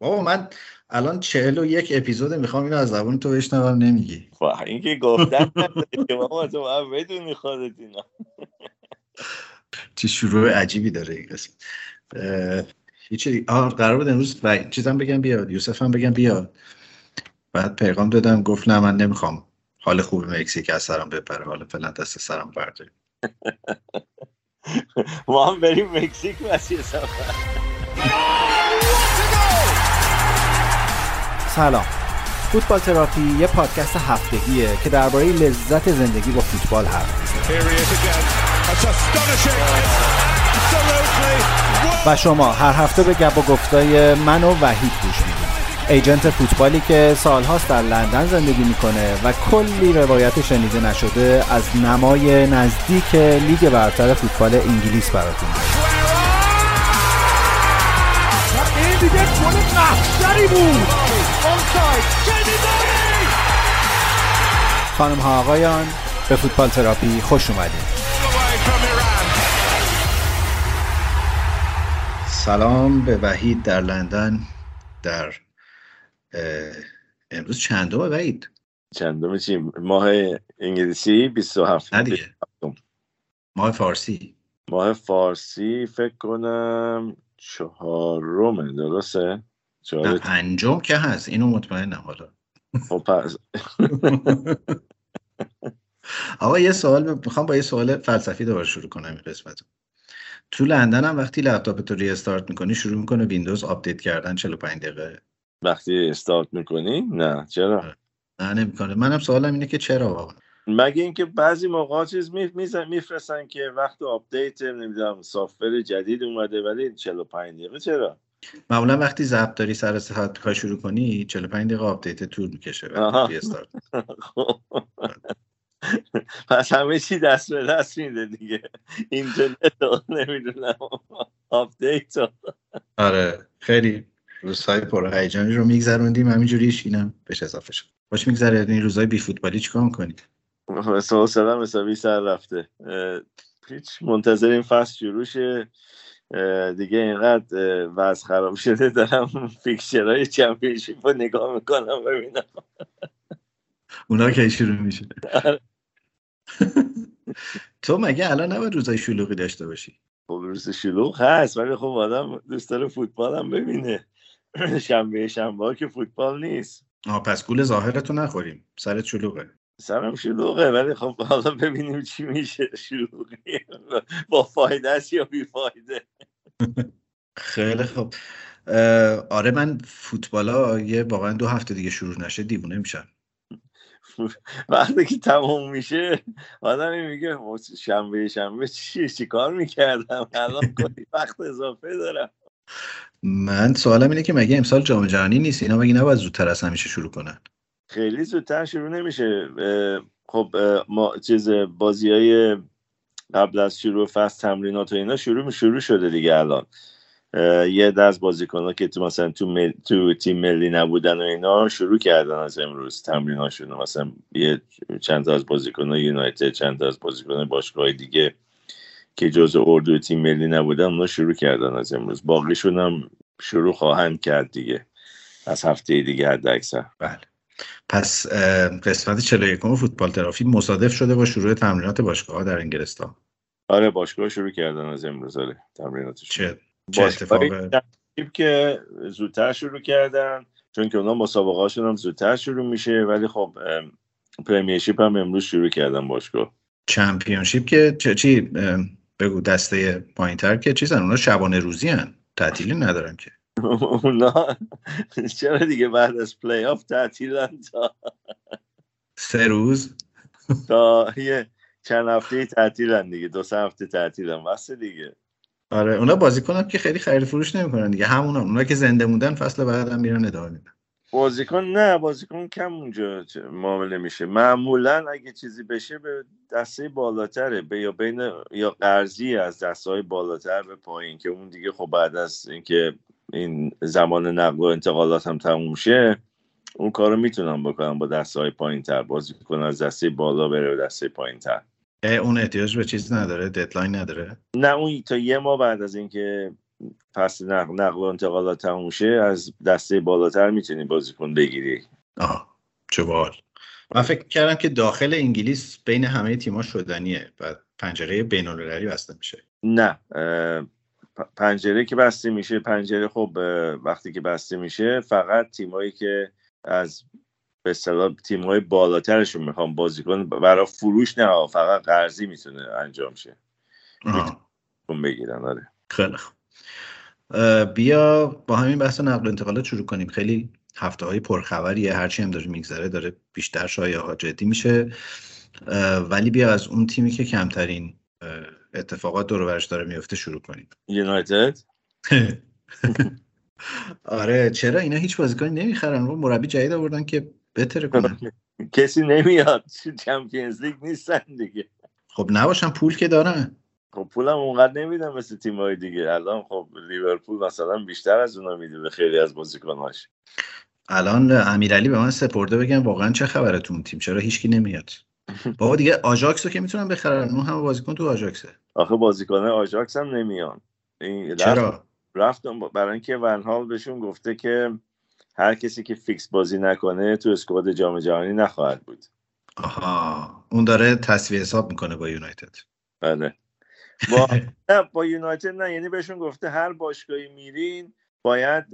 بابا من الان چهل و یک اپیزود می‌خوام اینو از زبون تو بشنوم نمیگی. این که گفتن که بابا تو هم بدونی خودت اینا. چه شروع عجیبی داره این قسم هیچی آه قرار بود امروز و چیزم بگم بیاد یوسف هم بگم بیاد. بعد پیغام دادم گفت نه من نمی‌خوام. حال خوب مکزیک از سرم بپره حالا فعلا دست سرم برداریم ما هم بریم مکزیک مسیح سفر. سلام. فوتبال تراپی یه پادکست هفتگیه که درباره لذت زندگی با فوتبال حرف و شما هر هفته به گپ و گفتای من و وحید گوش می‌دید. ایجنت فوتبالی که سالهاست در لندن زندگی می‌کنه و کلی روایت شنیده نشده از نمای نزدیک لیگ برتر فوتبال انگلیس براتون این دیگه گل بود. خانم ها آقایان به فوتبال تراپی خوش اومدید. سلام به وحید در لندن در امروز چندم وحید؟ چندم چی ماه انگلیسی 27 نه دیگه. ماه فارسی. ماه فارسی فکر کنم چهارمه درسته؟ نه پنجم که هست. اینو مطمئنم حالا. خب پس. آقا یه سوال می‌خوام با یه سوال فلسفی دوباره شروع کنم این قسمت تو لندن هم وقتی لپتاپ تو ریستارت می‌کنی شروع می‌کنه ویندوز آپدیت کردن 45 دقیقه. وقتی استارت می‌کنی؟ نه. چرا؟ آره. نه نمی‌کنه. منم سوالم اینه که چرا واقعا مگه اینکه بعضی موقع چیز میفرستن که وقت آپدیت نمی‌دونم software جدید اومده ولی 45 دقیقه چرا؟ معمولا وقتی ضبط داری سر ساعت کار شروع کنی 45 دقیقه آپدیت طول می‌کشه خب. پس همه چی دست به دست میده دیگه. اینترنت نمی‌دونم. آپدیت آره. خیلی. روزهای پر هیجانی رو میگذروندیم. همینجوریش اینم بهش اضافه شد. باش میگذره. این روزهای بی فوتبالی چیکار می‌کنید مثلا سلام حسابی سر رفته. هیچ منتظر این فصل شروع شه دیگه اینقدر وضع خراب شده دارم فیکچرهای چمپیونشیپ رو نگاه می‌کنم ببینم. اونا که شروع میشه. آره. تو مگه الان نباید روزای شلوغی داشته باشی؟ خب روز شلوغ هست ولی خب آدم دوست داره فوتبال هم ببینه. شنبه شنبه که فوتبال نیست. آه پس گول ظاهرتو نخوریم. سرت شلوغه. سرم شلوغه ولی خب حالا ببینیم چی میشه شلوغی. با فایده است یا بی فایده؟ خیلی خوب آره من فوتبالا یه واقعا دو هفته دیگه شروع نشه دیوونه میشم. وقتی که تموم میشه آدم میگه شنبه شنبه چی چی کار می‌کردم؟ الان وقت اضافه دارم. من سوالم اینه که مگه امسال جام جهانی نیست؟ اینا مگه نباید زودتر از همیشه شروع کنن؟ خیلی زودتر شروع نمیشه. خب ما چیز بازی های قبل از شروع فصل تمرینات و اینا شروع شروع شده دیگه الان. یه دست بازیکن ها که تو مثلا تو, تو تیم ملی نبودن و اینا شروع کردن از امروز تمرین هاشون مثلا یه چند تا از بازیکن ها یونایتد چند تا از بازیکن باشگاه دیگه که جز اردو تیم ملی نبودن اونا شروع کردن از امروز. باقیشون هم شروع خواهند کرد دیگه از هفته دیگه حد اکثر بله. پس قسمت 41 فوتبال ترافی مصادف شده با شروع تمرینات باشگاه در انگلستان آره باشگاه شروع کردن از امروز آره تمریناتش. چه چه اتفاقی؟ که زودتر شروع کردن چون که اونا مسابقه هاشون هم زودتر شروع میشه ولی خب پریمیرشیپ هم امروز شروع کردن باشگاه. چمپیونشیپ که چه چی بگو دسته پایینتر که چیزن اونا شبانه روزی هن تعطیلی ندارن که. اونا چرا دیگه بعد از پلی آف تعطیلن تا سه روز؟ تا یه چند هفته تعطیلن دیگه دو سه هفته تعطیلن واسه دیگه. آره اونا بازیکن که خیلی خرید فروش نمی‌کنن دیگه همون اونا که زنده موندن فصل بعد هم میرن ادامه میدن. بازیکن نه بازیکن کم اونجا معامله میشه. معمولا اگه چیزی بشه به دسته بالاتره. به یا بین یا قرضی از دسته های بالاتر به پایین که اون دیگه خب بعد از اینکه این زمان نقل و انتقالات هم تموم شه اون کارو می‌تونم بکنم با دسته های پایین تر بازی کنم از دسته بالا بره به دسته پایین تر اون احتیاج به چیز نداره ددلاین نداره؟ نه اون تا یه ماه بعد از اینکه پس نقل, نقل و انتقالات تموم شه از دسته بالاتر می‌تونی بازیکن بگیری. آها چه بال من فکر کردم که داخل انگلیس بین همه تیما شدنیه و پنجره بین المللی بسته میشه. نه پنجره که بسته میشه پنجره خب وقتی که بسته میشه فقط تیمایی که از به اصطلاح تیمای بالاترشون می‌خوام بازیکن برای فروش نه فقط قرضی می‌تونه انجام شه. بگیرن آره. خیلی بیا با همین بحث نقل و انتقالات شروع کنیم. خیلی هفته های پرخبریه هرچی هم داره میگذره داره بیشتر شایعه ها جدی میشه. ولی بیا از اون تیمی که کمترین اتفاقات دور برش داره میفته شروع کنیم. یونایتد؟ آره چرا اینا هیچ بازیکنی نمی‌خرن؟ و مربی جدید آوردن که بهتره کنن کسی نمیاد. چمپیونز لیگ نیستن دیگه. خب نباشن پول که دارن. خب پولم اونقدر نمیدن مثل تیم‌های دیگه. الان خب لیورپول مثلا بیشتر از اونا میده به خیلی از بازیکناش. الان امیرعلی به من سپرده بگم واقعا چه خبره تو اون تیم؟ چرا هیچکی نمیاد؟ بابا دیگه آژاکس رو که می‌تونن بخرن. اون همه بازیکن تو آژاکسه. آخه بازیکن آژاکس هم نمیان. این چرا؟ رفتم برای اینکه ونهال بهشون گفته که هر کسی که فیکس بازی نکنه تو squad جام جهانی نخواهد بود. آها. اون داره تسویه حساب می‌کنه با یونایتد. بله. با نه با یونایتد نه. یعنی بهشون گفته هر باشگاهی میرین باید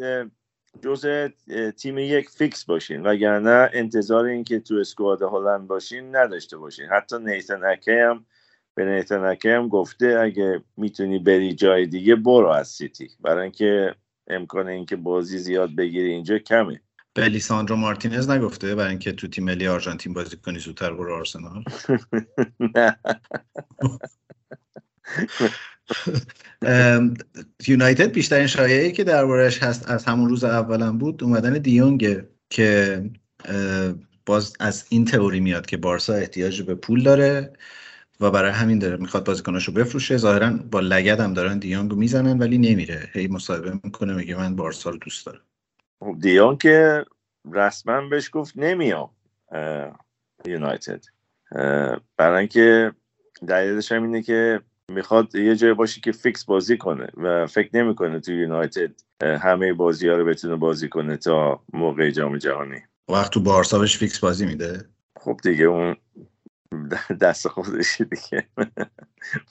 جزء تیم یک فیکس باشین. وگرنه انتظار این که تو squad هلند باشین نداشته باشین. حتی نیتن اکه هم به هم گفته اگه می‌تونی بری جای دیگه برو از سیتی. برای اینکه امکان اینکه بازی زیاد بگیری اینجا کمه. به لیساندرو مارتینز نگفته؟ برای اینکه تو تیم ملی آرژانتین بازی کنی زودتر برو آرسنال. یونایتد بیشترین شایعه که دربارش هست از همون روز اولم بود اومدن دیونگ که باز از این تئوری میاد که بارسا احتیاج به پول داره. و برای همین داره می‌خواد بازیکناشو بفروشه. ظاهرا با لگد هم دارن دیونگو می‌زنن ولی نمیره. هی مصاحبه می‌کنه میگه من بارسا رو دوست دارم. خب دیونگ که رسما بهش گفت نمیام یونایتد. برای اینکه دلیلش هم اینه که می‌خواد یه جای باشی که فیکس بازی کنه و فکر نمی‌کنه تو یونایتد همه بازی ها رو بتونه بازی کنه تا موقع جام جهانی. وقت تو بارسا بهش فیکس بازی میده؟ خب دیگه اون دست خودشی دیگه.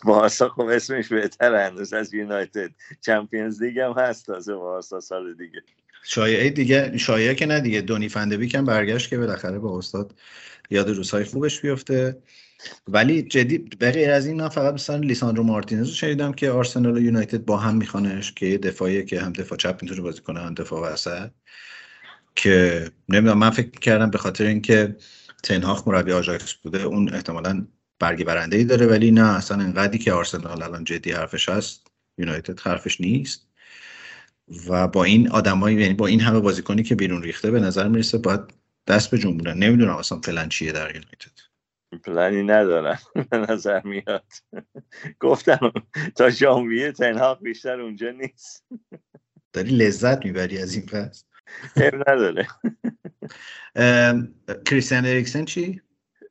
بارسا خب اسمش بهتر هنوز از یونایتد. چمپیونز لیگ هم هست تازه بارسا سال دیگه. شایعه دیگه شایعه که نه دیگه. دونی فندبیک هم برگشت که بالاخره با استاد یاد روزهای خوبش بیفته. ولی جدی به غیر از این من فقط مثلا لیساندرو مارتینز رو شنیدم که آرسنال و یونایتد با هم میخوانش که یه دفاعیه که هم دفاع چپ می‌تونه بازی کنه هم دفاع وسط. که نمی‌دونم من فکر کردم به خاطر اینکه تنهاخ مربی آژاکس بوده اون احتمالا برگی برنده ای داره ولی نه اصلا انقدری که آرسنال الان جدی حرفش هست یونایتد حرفش نیست. و با این آدمایی یعنی با این همه بازیکنی که بیرون ریخته به نظر می‌رسه باید دست به جنبونن نمی‌دونم اصلا پلن چیه در یونایتد. پلنی ندارم به نظر میاد. گفتم تا ژانویه تنها بیشتر اونجا نیست. داری لذت می‌بری از این پس نداره. کریستیان اریکسن چی؟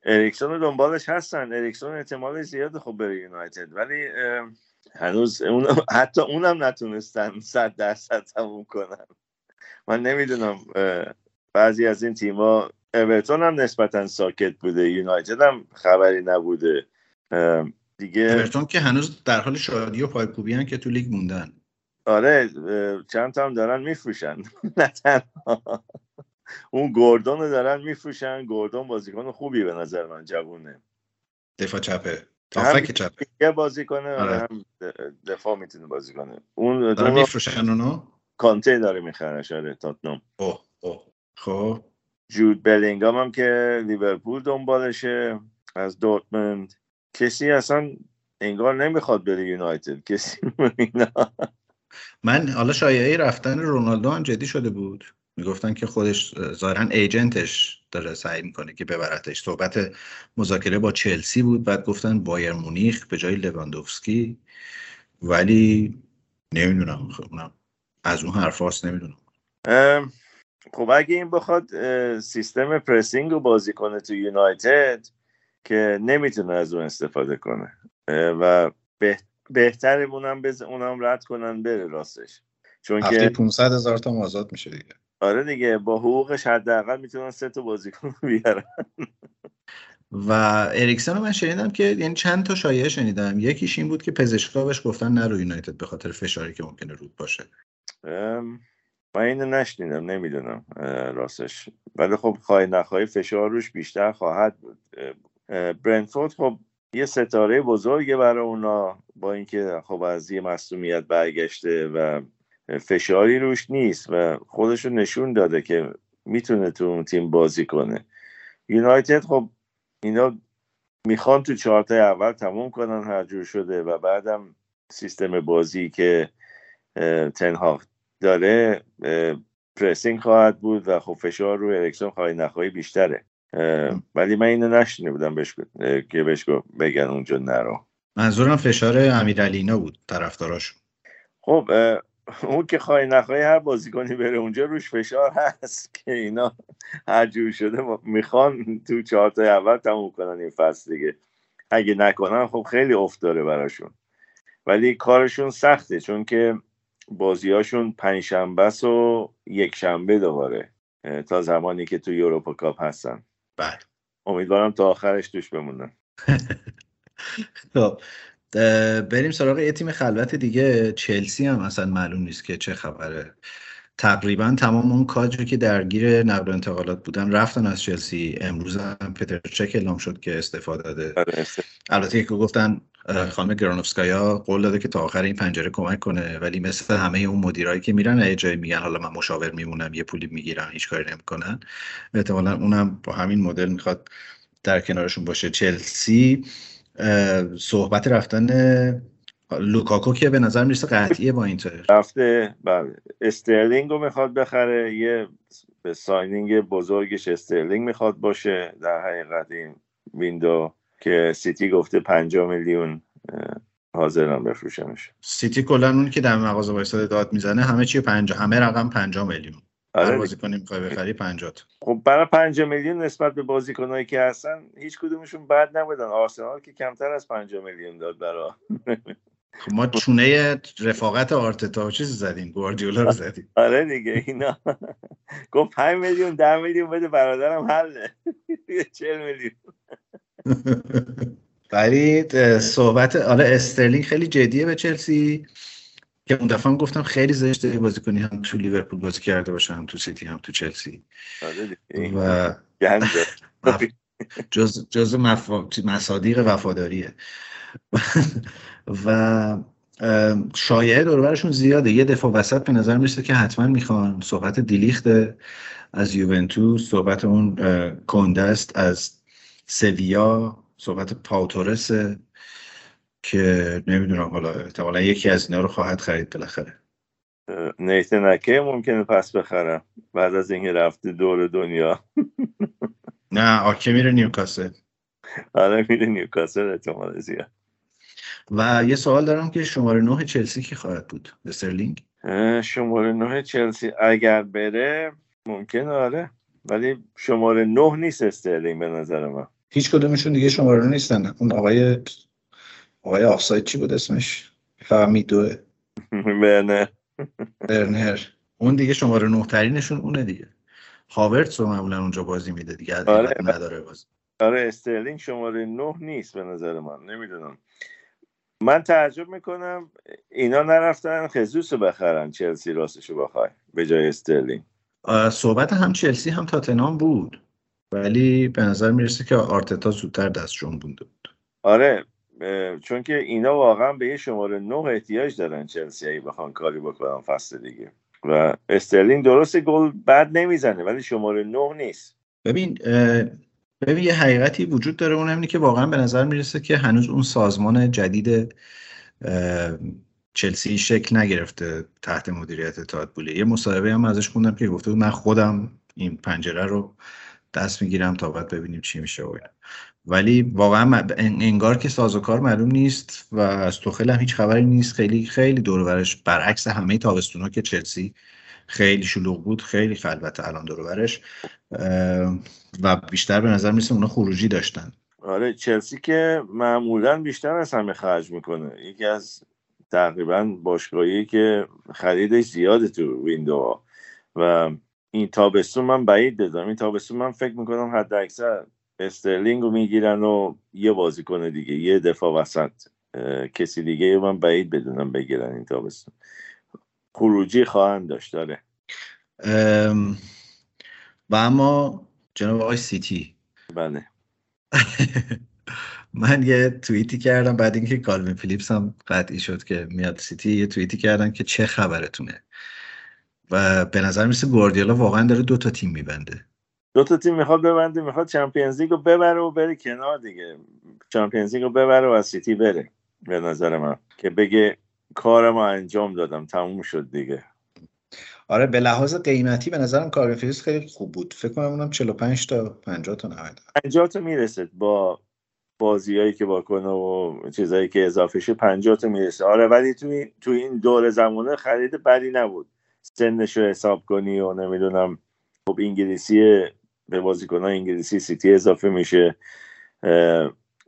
اریکسون دنبالش هستن. اریکسون احتمال زیاد خوب بره یونایتد. ولی هنوز اون حتی اونم نتونستن صد درصد تموم کنن. من نمی‌دونم بعضی از این تیما اورتون هم نسبتا ساکت بوده. یونایتد هم خبری نبوده. دیگه اورتون که هنوز در حال شادی و پایکوبی که تو لیگ موندن. آره چند تا هم دارن میفروشن. نه اون گوردون رو دارن میفروشن. گوردون بازیکن خوبی به نظر من جوونه. دفاع چپه. تافک چپه. یه بازی کنه آره. هم دفاع می‌تونه بازی کنه اون دارن میفروشن اونو؟ کانته داره می‌خره شده تاتنوم اوه اوه. خب. جود بلینگام هم که لیورپول دنبالشه. از دورتموند. کسی اصلا انگار نمی‌خواد بره یونایتد. کسی من حالا شایعه رفتن رونالدو هم جدی شده بود. می‌گفتن که خودش ظاهرا ایجنتش داره سعی می‌کنه که ببرتش. صحبت مذاکره با چلسی بود بعد گفتن بایر مونیخ به جای لواندوفسکی. ولی نمی‌دونم خب از اون حرف نمی‌دونم. خب اگه این بخواد سیستم پرسینگ رو بازی کنه تو یونایتد که نمی‌تونه از اون استفاده کنه. و به بهتره اونم بز... اونم رد کنن بره راستش. چون که 500 هزار تا آزاد میشه دیگه. آره دیگه با حقوقش حداقل می‌تونن سه تا بازیکن بیارن. و اریکسن رو من شنیدم که یعنی چند تا شایعه شنیدم. یکیش این بود که پزشکا بهش گفتن نرو یونایتد به خاطر فشاری که ممکنه رود باشه. من اینو نشنیدم نمی‌دونم راستش. ولی خب خواهی نخواهی فشار روش بیشتر خواهد بود. برنفورد خب یه ستاره بزرگه برای اونا با اینکه خب از یه مصومیت برگشته و فشاری روش نیست و خودشو نشون داده که می‌تونه تو اون تیم بازی کنه. یونایتد خب اینا می‌خوان تو چهارتا اول تموم کنن هر جور شده و بعدم سیستم بازی که تنها داره پرسینگ خواهد بود و خب فشار روی الکسون خواهی نخواهی بیشتره. ولی من اینو نشنیده بودم بهش که بهش بگن اونجا نرو. منظورم فشار امیرعلینا بود طرفداراشون. خب اون که خواهی نخواهی هر بازیکنی بره اونجا روش فشار هست که اینا هر جور شده می‌خوان تو چهارتا اول تموم کنن این فصل دیگه. اگه نکنن خب خیلی افت داره براشون. ولی کارشون سخته چون که بازیاشون پنجشنبه و یک شنبه دوباره تا زمانی که تو یوروپا کاپ هستن. بله. امیدوارم تا آخرش توش بمونن خب بریم سراغ یه تیم خلوت دیگه. چلسی هم اصلا معلوم نیست که چه خبره. تقریبا تمام اون کادری که درگیر نقل و انتقالات بودن رفتن از چلسی. امروز هم پتر چک اعلام شد که استفاده داده. آره، البته که گفتن خانم گرانوفسکایا قول داده که تا آخر این پنجره کمک کنه ولی مثل همه اون مدیرایی که میرن یه جایی میگن حالا من مشاور میمونم یه پولی می‌گیرم هیچ کاری نمی‌کنن. احتمالا اونم با همین مدل می‌خواد در کنارشون باشه. چلسی صحبت رفتن لوکاکو که به نظر می‌رسه قطعیه با اینتر. رفته بله. استرلینگ رو می‌خواد بخره. یه به signing بزرگش استرلینگ می‌خواد باشه. در حقیقت این window که سیتی گفته 5 میلیون حاضرن بفروشنش سیتی کلا اون که در مغازه وایساده داد می‌زنه همه چی 5 همه رقم 5 میلیون. آره بازیکن می‌خوای بخری 50 خب برای 5 میلیون نسبت به بازیکنایی که هستن هیچ کدومشون بد نبودن. آرسنال که کمتر از 5 میلیون داد برا. خب ما چونه رفاقت آرتتا چیزی زدیم گواردیولا رو زدیم. آره دیگه اینا. گفت 5 میلیون 10 میلیون بده برادرم حله. 40 میلیون. ولی صحبت آره استرلینگ خیلی جدیه به چلسی که اون دفعه هم گفتم خیلی زشته بازیکنی هم تو لیورپول بازی کرده باشه هم تو سیتی هم تو چلسی. آره و جز جز مصادیق وفاداریه. و شایعه دوربرشون زیاده. یه دفاع وسط به نظر می‌رسه که حتما می‌خوان. صحبت دیلیخت از یوونتوس صحبت اون کندست از سویا صحبت پاوتورس که نمی‌دونم حالا احتمالا یکی از اینا رو خواهد خرید بالاخره. نیتن اکه ممکنه پس بخرم بعد از اینکه رفته دور دنیا. نه آکه میره نیوکاسل. آره میره نیوکاسل احتمال زیاد. و یه سوال دارم که شماره نه چلسی کی خواهد بود؟ استرلینگ شماره نه چلسی اگر بره ممکن آره. ولی شماره نه نیست استرلینگ به نظر من. هیچ کدومشون دیگه شماره نیستن. اون آقای آقای offside چی بود اسمش؟ فهمیدو. برنر. برنر. اون دیگه شماره نه ترینشون اونه دیگه. هاورتس رو معمولا اونجا بازی میده دیگه آره. نداره بازی. آره استرلینگ شماره نه نیست به نظر من. نمی‌دونم. من تعجب می‌کنم اینا نرفتن ژسوس رو بخرن چلسی راستش رو بخوای به جای استرلینگ. صحبت هم چلسی هم تاتنام بود ولی به نظر می‌رسه که آرتتا زودتر دست بونده بود آره چون که اینا واقعا به یه شماره نه احتیاج دارن چلسی ای بخوان کاری بکنن فصل دیگه. و استرلینگ درست گل بد نمی‌زنه ولی شماره نه نیست. ببین ببین یه حقیقتی وجود داره اون اینه که واقعا به نظر می‌رسه که هنوز اون سازمان جدید چلسی شکل نگرفته تحت مدیریت تادبولی یه مصاحبه هم ازش خوندم که گفته من خودم این پنجره رو دست می‌گیرم تا بعد ببینیم چی میشه. و ولی واقعا انگار که سازوکار معلوم نیست و از توخل هم هیچ خبری نیست. خیلی خیلی دور برعکس همه تابستونا که چلسی خیلی شلوغ بود خیلی خلوت الان دور و بیشتر به نظر میسه اونا خروجی داشتن. آره چلسی که معمولا بیشتر از همه خرج می‌کنه. یکی از تقریبا باشگاهی که خریدش زیاده تو window این تابستون من بعید بدم این تابستون من فکر می‌کنم حد اکثر استرلینگ رو می‌گیرن و یه بازی کنه دیگه یه دفاع وسط کسی دیگه من بعید بدونم بگیرن این تابستون. خروجی خواهند داشت داره و اما جناب آقای سیتی بله. من یه توییتی کردم بعد اینکه کالوین فیلیپس هم قطعی شد که میاد سیتی یه توییتی کردم که چه خبرتونه. و به نظر می‌رسه گواردیولا واقعا داره دو تا تیم میبنده. دو تا تیم می‌خواد ببنده می‌خواد Champions League و ببره و بره کنار دیگه. Champions League و ببره و از سیتی بره به نظر من. که بگه کارمو انجام دادم تموم شد دیگه. آره به لحاظ قیمتی به نظرم کارگرفیس خیلی خوب بود. فکر کنم اونم 45 تا 50 تا 90 50 تا می‌رسه با بازیایی که باکنه و چیزایی که اضافه شه 50 تا می‌رسه. آره ولی تو تو این دور زمانه خرید بدی نبود. سنش رو حساب کنی و نمی‌دونم خب انگلیسی به بازیکن انگلیسی سیتی اضافه میشه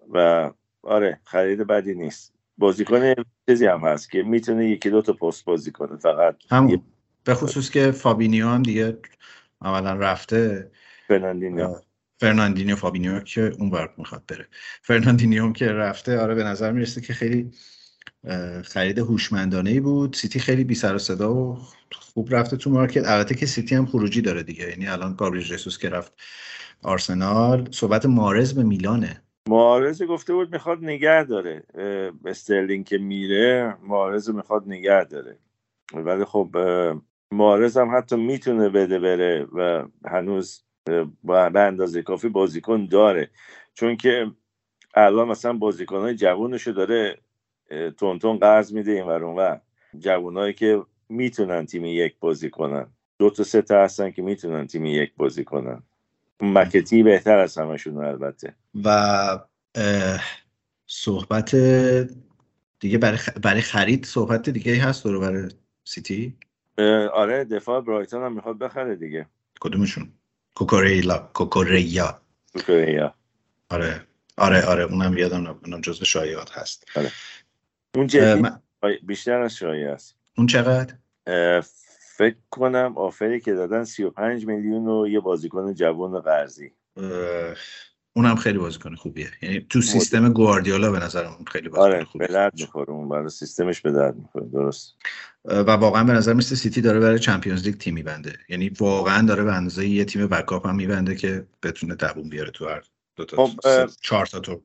و آره خرید بدی نیست. بازیکن چیزی هم هست که می‌تونه یکی دو تا پست بازی کنه فقط همون. به خصوص که فابینیو هم دیگه اولا رفته. فرناندینیو. فرناندینیو فابینیو که اون برق می‌خواد بره. فرناندینیو هم که رفته آره به نظر می‌رسه که خیلی خرید هوشمندانه ای بود. سیتی خیلی بی سر و صدا و خوب رفته تو market. البته که سیتی هم خروجی داره دیگه. یعنی الان گابریل جسوس که رفت آرسنال. صحبت محرز به میلانه. محرز گفته بود می‌خواد نگه داره استرلینگ که میره محرز می‌خواد نگه داره. ولی خب معارض هم حتی می‌تونه بده بره و هنوز به اندازه کافی بازیکن داره. چون که الان مثلا بازیکن های جوونشو داره تونتون قرض میده این ورون و جوانایی که می‌تونن تیم یک بازی کنن. دو تا سه تا هستن که می‌تونن تیم یک بازی کنن. مکتی بهتر از همشون البته. و صحبت دیگه برای, برای خرید صحبت دیگه هست رو برای سیتی؟ آره دفاع برایتون هم می‌خواد بخره دیگه. کدومشون؟ کوکوریلا کوکوریا. کوکوریا. آره آره آره اونم یادم اونم جزو شایعات هست. آره. اون جدی بیشتر از شایع است. اون چقدر؟ فکر کنم آفری که دادن 35 میلیون و یه بازیکن جوان قرضی. اونم خیلی بازیکن خوبیه. یعنی تو سیستم گواردیولا به نظر اون خیلی بازیکن آره خوبیه. به درد می‌خوره اون برای سیستمش به درد می‌خوره درست. و واقعا به نظر مثل سیتی داره برای چمپیونز لیگ تیم میبنده. یعنی واقعا داره به اندازه یه تیم بکاپ هم میبنده که بتونه دووم بیاره تو هر دو تا خب چهار تا تو.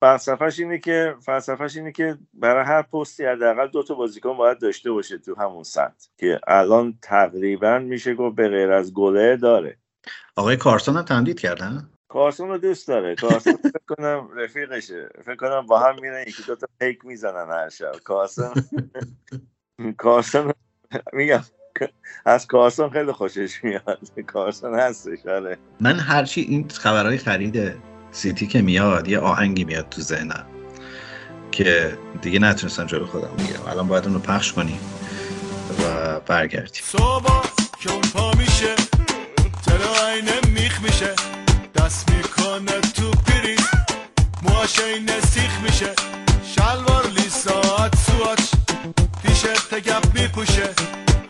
فلسفهش اینه که فلسفهش اینه که برای هر پستی حداقل دو تا بازیکن باید داشته باشه تو همون سطح که الان تقریبا میشه گفت به غیر از گله داره. آقای کارسون هم تمدید کردن؟ کارسون رو دوست داره. کارسون فکر کنم رفیقشه. فکر کنم با هم میرن یکی دو تا پیک می‌زنن هر شب. کارسون کارسون میگم از کارسون خیلی خوشش میاد. کارسون هستش آره. من هرچی این خبرهای خریده سیتی که میاد یه آهنگی میاد تو ذهنم که دیگه نتونستم جلو خودم بگیرم. الان باید اونو پخش کنیم و برگردیم. صبح که اون پا میشه ترا عینه میخ میشه. دست می‌کنه تو پریز. موهاش این سیخ میشه. شلوار لیساعت سواچ. تیشرت گپ میپوشه.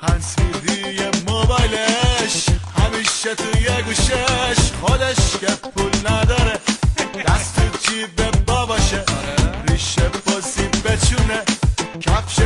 هنس میدی موبایلش. همیشه توی گوشش. خودش که پول نداره. دست تو جیب باباشه. ریشه بازی بچونه. کفش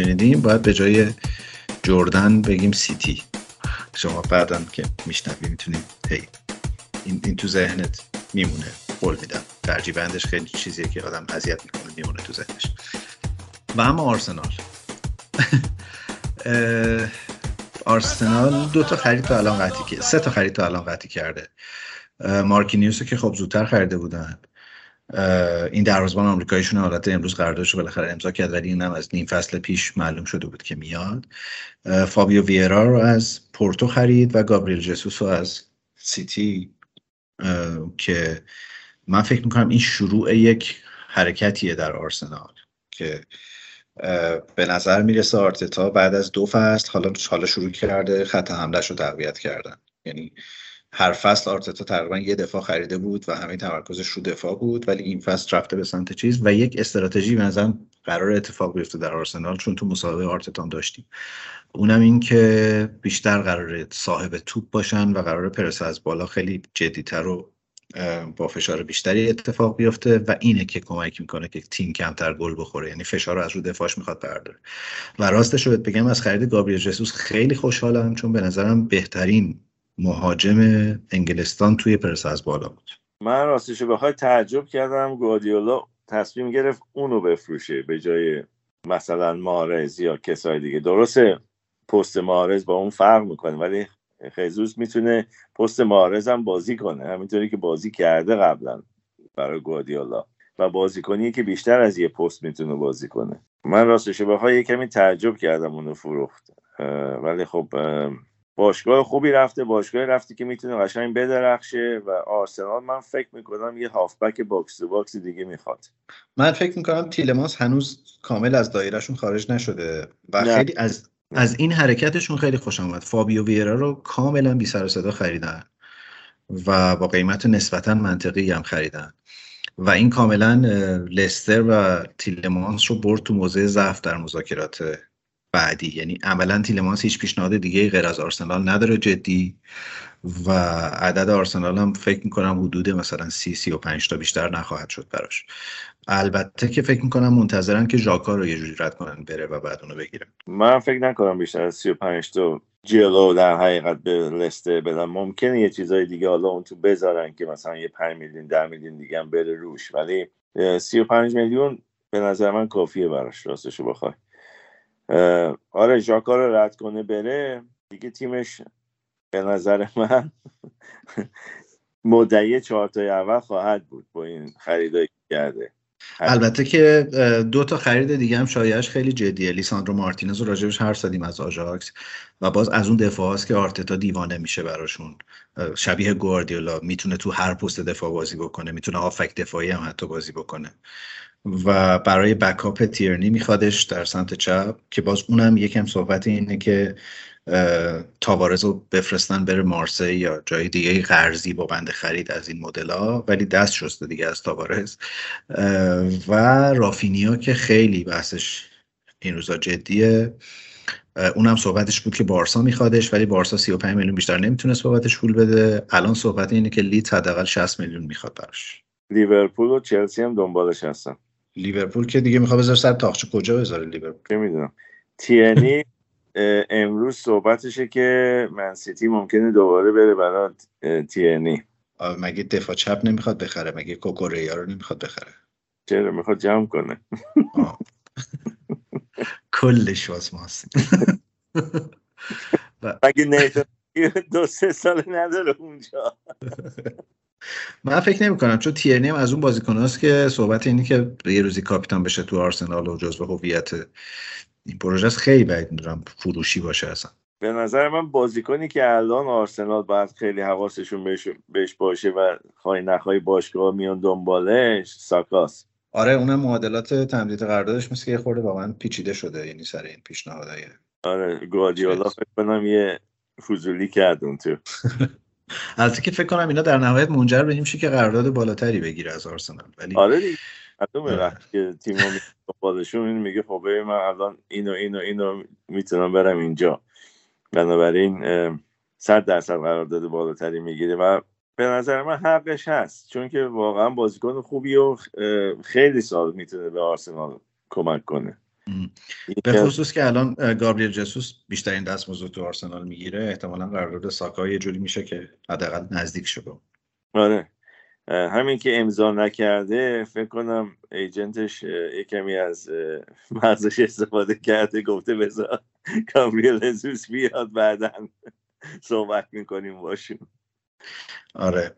شنیدیم باید به جای جردن بگیم سیتی شما بعدا که میشنوی می‌تونید هی این, این تو ذهنت میمونه قول میدم. ترجیح بندش خیلی چیزیه که آدم اذیت می‌کنه میمونه تو ذهنش. و اما آرسنال. آرسنال دو تا خرید تا الان قطعی سه تا خرید تا الان قطعی کرده. مارکینیوس که خب زودتر خریده بودن. این دروازه‌بان آمریکاییشون حالت امروز قراردادش بالاخره امضا کرد ولی اینم از نیم فصل پیش معلوم شده بود که میاد. فابیو ویرا رو از پورتو خرید و گابریل جسوس رو از سیتی که من فکر می‌کنم این شروع یک حرکتیه در آرسنال که به نظر می‌رسه آرتتا بعد از دو فصل حالا حالا شروع کرده خط حملهش رو تقویت کردن. یعنی هر فصل آرتتا تقریبا یه دفاع خریده بود و همین تمرکزش رو دفاع بود ولی این فصل رفته به سمت چیز و یک استراتژی به نظرم قرار اتفاق بیفته در آرسنال چون تو مسابقه آرتتا داشتیم. اونم این که بیشتر قرار صاحب توپ باشن و قرار پرس از بالا خیلی جدیتر و با فشار بیشتری اتفاق بیفته و اینه که کمک می‌کنه که تیم کمتر گل بخوره یعنی فشار رو از رو دفاعش می‌خواد برداره. و راستش رو بگم از خرید گابریل جسوس خیلی خوشحالم چون به نظرم بهترین مهاجم انگلستان توی پرس از بالا بود. من راستش بخوای تعجب کردم. گوادیولا تصمیم گرفت اونو بفروشه به جای مثلا مارز یا کسای دیگه. درسته پست مارز با اون فرق می‌کنه ولی خیزوس می‌تونه پست مارز هم بازی کنه. همینطوری که بازی کرده قبلا برای گوادیولا. و بازیکنی که بیشتر از یه پست می‌تونه بازی کنه. من راستش بخوای یه کمی تعجب کردم اونو فروخت. ولی خب باشگاه خوبی رفته باشگاه رفته که می‌تونه قشنگ بدرخشه و آرسنال من فکر می‌کنم یه هافبک box to box دیگه می‌خواد. من فکر می‌کنم تیلمانس هنوز کامل از دایرهشون خارج نشده و نه. خیلی از از این حرکتشون خیلی خوشم آمد. فابیو ویرا رو کاملا بی سر صدا خریدن و با قیمت نسبتا منطقی هم خریدن. و این کاملا لستر و تیلمانس رو برد تو موضع ضعف در مذاکرات بعدی. یعنی عملا تیلمانس هیچ پیشنهاد دیگه غیر از آرسنال نداره جدی. و عدد آرسنال هم فکر می‌کنم حدود مثلا سی سی و پنج تا بیشتر نخواهد شد براش. البته که فکر می‌کنم منتظرن که ژاکا رو یه جوری رد کنن بره و بعد اونو بگیرن. من فکر نکنم بیشتر از 35 تا جلو در حقیقت به لسته بدن. ممکنه یه چیزای دیگه حالا اون تو بذارن که مثلا یه 5 میلیون 10 میلیون دیگه هم بره روش. ولی 35 میلیون به نظر من کافیه براش راستشو بخوای. آره ژاکا رو رد کنه بره دیگه تیمش به نظر من مدعی چهارتای اول خواهد بود با این خریدایی کرده. البته که دو تا خرید دیگه هم شایعش خیلی جدیه. لیساندرو مارتینز رو راجبش هر زدیم از آژاکس و باز از اون دفاع هست که آرتتا دیوانه میشه براشون. شبیه گواردیولا می‌تونه تو هر پست دفاع بازی بکنه می‌تونه آفک دفاعی هم حتی بازی بکنه. و برای بکاپ تیرنی میخوادش در سمت چپ که باز اونم یکم صحبت اینه که تاوارز رو بفرستن بره مارسی یا جای دیگه قرضی با بند خرید از این مدل ها ولی دست شسته دیگه از تاوارز. و رافینیا که خیلی بحثش این روزا جدیه. اونم صحبتش بود که بارسا میخوادش ولی بارسا 35 میلیون بیشتر نمی‌تونست بابتش پول بده. الان صحبت اینه که لیت حداقل 60 میلیون می‌خواد براش. لیورپول و چلسی هم دنبالش هستن. لیورپول که دیگه می‌خواد بذاره سر تاخچه. کجا بذاره لیورپول؟ چه می‌دونم تیانی امروز صحبتشه که منسیتی ممکنه دوباره بره برای تیانی مگه دفاع چپ نمی‌خواد بخره؟ مگه کوکوریا رو نمی‌خواد بخره؟ چرا؟ می‌خواد جمع کنه. کلش واس ماست. مگه نیتون دو سه سال نداره اونجا؟ من فکر نمی کنم چون تیرنی هم از اون بازیکن هست که صحبت اینی که یه روزی کاپیتان بشه تو آرسنال و جزو هویت این پروژه خیلی بعید می‌دونم فروشی باشه اصلا. به نظر من بازیکنی که الان آرسنال باید خیلی حواسشون بهش, بهش باشه و خواهی نخواهی باشگاه میان دنبالش ساکاس. آره اونم معادلات تمدید قراردادش مثل که خورده واقعا پیچیده شده یعنی سر این پیشنهادای آره گواردیولا فکر کنم یه فضولی کرد اون تو. البته که فکر کنم اینا در نهایت منجر به این میشه که قرارداد بالاتری بگیره از آرسنال. ولی آره دیگه. که تیم بالشون این میگه خب من الان اینو اینو اینو می‌تونم برم اینجا. بنابراین صد درصد قرارداد بالاتری می‌گیره و به نظر من حقش هست. چون که واقعا بازیکن خوبی و خیلی سال می‌تونه به آرسنال کمک کنه. به خصوص که الان گابریل جسوس بیشترین دستمزد تو آرسنال می‌گیره احتمالا قرارداد ساکا یه جوری میشه که حداقل نزدیک شه آره. همین که امضا نکرده فکر کنم ایجنتش یه کمی از مرزش استفاده کرده گفته بذار گابریل جسوس بیاد بعدا صحبت می‌کنیم باشیم. آره.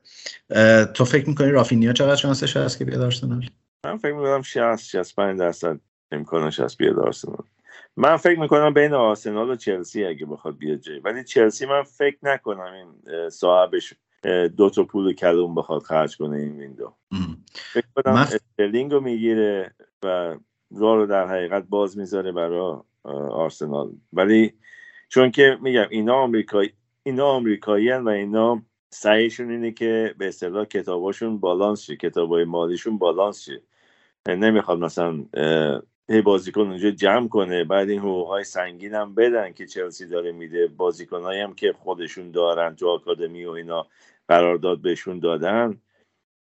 تو فکر می‌کنی رافینیا چقدر شانسش هست که بیاد آرسنال؟ من فکر می‌کنم 60 65 درصد. امکانش هست بیاد آرسنال. من فکر می‌کنم بین آرسنال و چلسی اگه بخواد بیاد جای ولی چلسی من فکر نکنم این صاحبش دو تا پول کلون بخواد خرج کنه این window فکر کنم من... استرلینگ رو می‌گیره و راه رو در حقیقت باز می‌ذاره برای آرسنال. ولی چون که میگم اینا آمریکایی اینا آمریکایی و اینا سعیشون اینه که به اصطلاح کتاباشون بالانس شه کتابای مالیشون بالانس شه. نمی‌خواد مثلا بازیکن اونجا جمع کنه بعد این حقوقهای سنگین هم بدن که چلسی داره میده. بازیکنهایی هم که خودشون دارن تو آکادمی و اینا قرارداد بهشون دادن.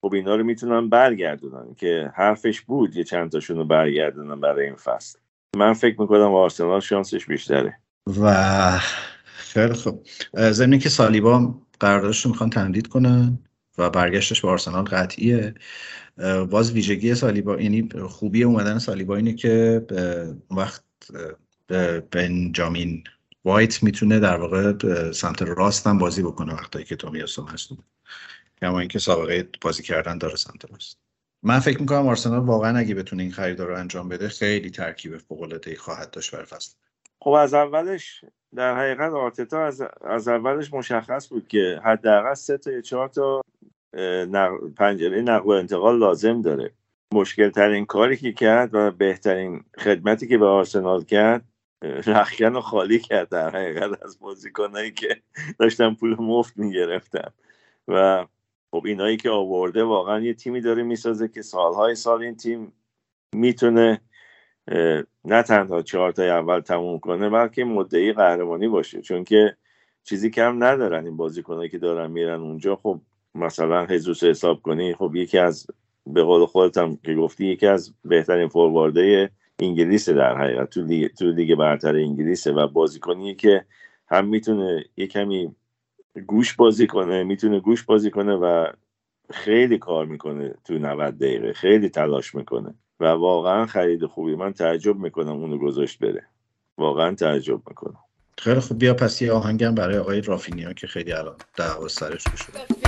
خب اینا رو می‌تونن برگردونن که حرفش بود یه چند تاشون رو برگردونن برای این فصل. من فکر می‌کنم آرسنال شانسش بیشتره. و خیلی خوب. ضمن که سالیبا قراردادش رو می‌خوان تمدید کنن. و برگشتش به آرسنال قطعیه. باز ویژگی سالیبا یعنی خوبی اومدن سالیبا اینه که وقت بنجامین وایت می‌تونه در واقع سمت راست هم بازی بکنه وقتایی که تومیاسو هستون کما اینکه سابقه بازی کردن داره سمت راست. من فکر می‌کنم آرسنال واقعا اگه بتونه این خرید رو انجام بده خیلی ترکیب فوق العاده خواهد داشت برای فصل. خب از اولش در حقیقت آرتتا از, از اولش مشخص بود که حداقل سه تا یا چهار تا پنجره نقل و انتقال لازم داره. مشکل ترین کاری که کرد و بهترین خدمتی که به آرسنال کرد رخکن رو خالی کرد در حقیقت از بازیکنایی که داشتن پول مفت می‌گرفتن. و خب اینایی که آورده واقعا یه تیمی داره می‌سازه که سالهای سال این تیم می‌تونه نه تنها چهار تای اول تموم کنه بلکه مدعی قهرمانی باشه. چون که چیزی کم ندارن این بازیکنایی که دارن میرن اونجا. خب مثلا هزوس حساب کنی خب یکی از به قول خودت هم که گفتی یکی از بهترین فوروارده انگلیس در حقیقت تو لیگ تو لیگ برتر انگلیسه و بازیکنی که هم می‌تونه یه کمی گوش بازی کنه می‌تونه گوش بازی کنه و خیلی کار می‌کنه تو 90 دقیقه خیلی تلاش می‌کنه. و واقعا خرید خوبی. من تعجب می‌کنم اونو گذاشت بره. واقعا تعجب می‌کنم. خیلی خوب. بیا پس یه آهنگم برای آقای رافینیا که خیلی الان دعوا سرش شده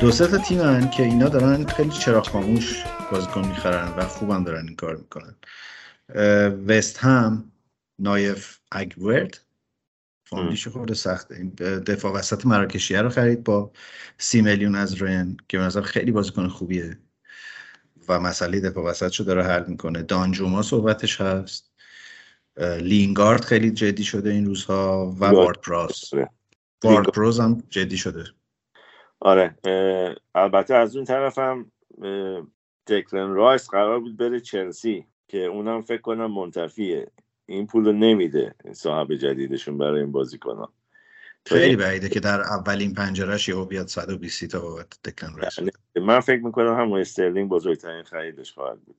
دو سه تا تیمن که اینا دارن خیلی چراغ خاموش بازیکن می‌خرن و خوبم دارن این کار می‌کنن. وست هم نایف اگورد فامیلیش خورده سخته این دفاع وسط مراکشیه رو خرید با سی میلیون از رن که نظر خیلی بازیکن خوبیه. و مسئله دفاع وسط رو داره حل می‌کنه. دانجوما صحبتش هست. لینگارد خیلی جدی شده این روزها و وارد پراس. وارد پراوز هم جدی شده. آره البته از اون طرفم دکلن رایس قرار بود بره چلسی که اونم فکر کنم منتفیه. این پول رو نمیده صاحب جدیدشون برای این بازیکن خیلی بعیده که در اولین پنجرهش یهو بیاد 120 تا بابت دکلن رایس من فکر می‌کنم هم استرلینگ بزرگترین خریدش خواهد بود.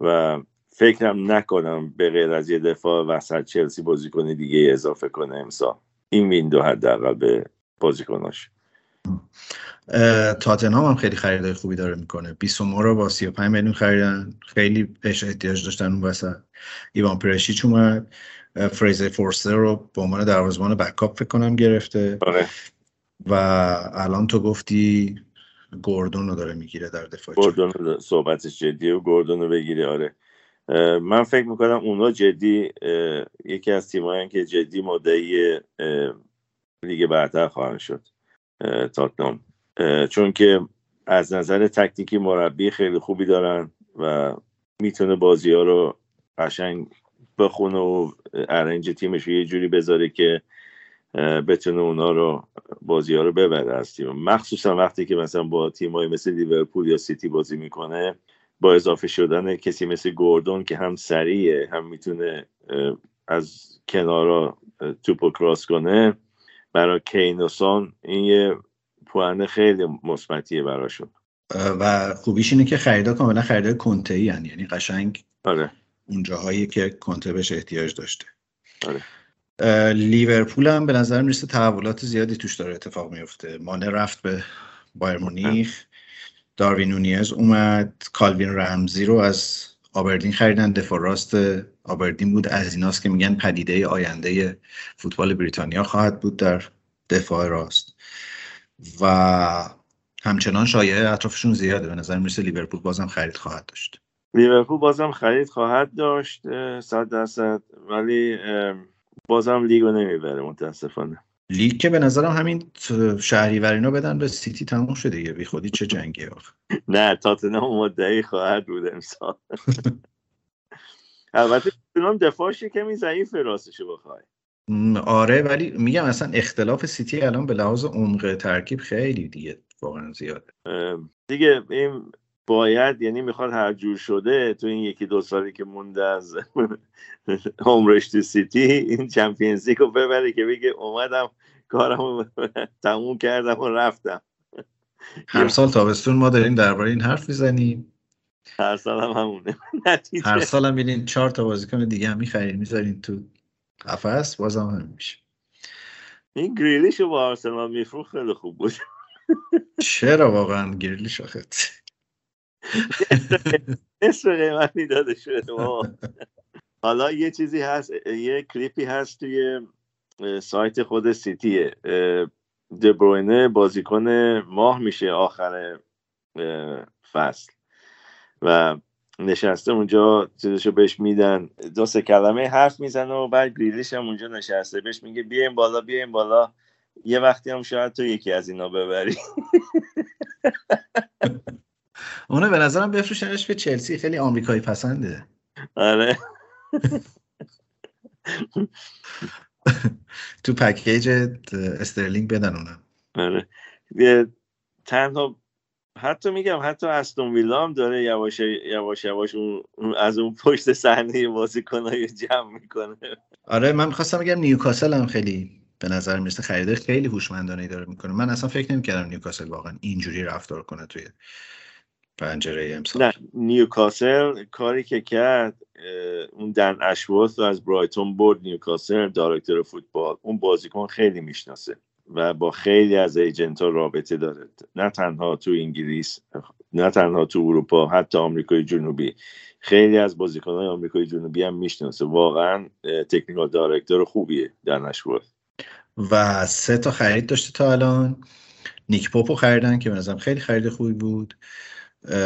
و فکرم نکنم به غیر از یه دفاع وسط چلسی بازیکن دیگه اضافه کنه امسال. این ویندو حداقل به بازیکناش. تاتنهام هم خیلی خریدای خوبی داره می‌کنه. بیسومو رو با 35 میلیون خریدن. خیلی بهش احتیاج داشتن اون وسط. ایوان پرشیچ اومد. فریزر فورستر رو به عنوان دروازه‌بان بکاپ فکر کنم گرفته. آره. و الان تو گفتی گوردون رو داره می‌گیره در دفاع گوردون صحبتش جدیه و گوردون رو بگیره. آره. من فکر می‌کنم اونا جدی یکی از تیمایی که جدی مدعی لیگ برتر خواهند شد. تاتنام. چون که از نظر تکنیکی مربی خیلی خوبی دارن و می‌تونه بازی ها رو قشنگ بخونه و ارنج تیمش رو یه جوری بذاره که بتونه اونا رو بازی ها رو ببره از تیم. مخصوصا وقتی که مثلا با تیمایی مثل لیورپول یا سیتی بازی می‌کنه با اضافه شدن کسی مثل گوردون که هم سریعه هم می‌تونه از کنارا توپ کراس کنه برای کین و سون این یه پوانه خیلی مثبتیه براشون. و خوبیش اینه که خریدا کاملا خریدای کنته ای یعنی قشنگ آره. اون جاهایی که کنته بهش احتیاج داشته. آره. لیورپول هم به نظر می‌رسه تحولات زیادی توش داره اتفاق میفته. مانه رفت به بایر مونیخ داروین نونیز اومد کالوین رمزی رو از آبردین خریدن دفاع راست آبردین بود. از ایناست که میگن پدیده آینده فوتبال بریتانیا خواهد بود در دفاع راست. و همچنان شایعه اطرافشون زیاده. به نظر می‌رسه لیورپول بازم خرید خواهد داشت. لیورپول بازم خرید خواهد داشت صد درصد. ولی بازم لیگو نمی‌بره متاسفانه. لیگ که به نظرم همین شهریور اینا بدن به سیتی تموم شده دیگه. بی خودی چه جنگی آخه. نه تاتنهام مدعی خواهد بود امسال. البته تاتنهام دفاعش کمی ضعیف راستشو بخوای. آره ولی میگم اصلا اختلاف سیتی الان به لحاظ عمق ترکیب خیلی دیگه واقعا زیاده. دیگه این باید یعنی می‌خواد هر جور شده تو این یکی دو سالی که مونده از عمرش تو سیتی این Champions League رو ببره که بگه اومدم کارم تموم کردم و رفتم. هر سال تابستون ما داریم درباره این حرف می‌زنیم. هر سال هم همونه. نتیجه. هر سال هم میرین چهار تا بازیکن دیگه هم می‌خرین می‌ذارین تو قفس بازم هم میشه. این گریلیش رو با آرسنال میفروخت خیلی خوب بود. چرا واقعا گریلیش آخه؟ نصف قیمتی داده شده. حالا یه چیزی هست یه کلیپی هست توی سایت خود سیتیه دبروینه بازیکن ماه میشه آخر فصل. و نشسته اونجا چیزشو بهش میدن. دو سه کلمه حرف می‌زنه و بعد گریلیش هم اونجا نشسته. بهش میگه بیاین بالا بیاین بالا. یه وقتی هم شاید تو یکی از اینا ببری. اونو به نظرم بفروشنش به چلسی خیلی آمریکایی پسنده. آره. تو پکیج استرلینگ بدن اونم. آره. تنها حتی میگم حتی استون ویلا هم داره یواش یواش یواش اون اون- از اون پشت صحنه بازیکنایی جمع می‌کنه. آره من می‌خواستم بگم نیوکاسل هم خیلی به نظر می‌رسه خرید خیلی هوشمندانه داره می‌کنه. من اصلا فکر نمی‌کردم نیوکاسل واقعا اینجوری رفتار کنه توی پنجره امسال. نه نیوکاسل کاری که کرد اون دن اشورث رو از برایتون برد نیوکاسل director فوتبال. اون بازیکن خیلی می‌شناسه و با خیلی از agent ها رابطه داره. نه تنها تو انگلیس نه تنها تو اروپا حتی آمریکای جنوبی. خیلی از بازیکن های آمریکای جنوبی هم می‌شناسه. واقعا technical director خوبیه دن اشورث. و سه تا خرید داشته تا الان. نیک پاپو خریدن که به نظرم خیلی خرید خوبی بود.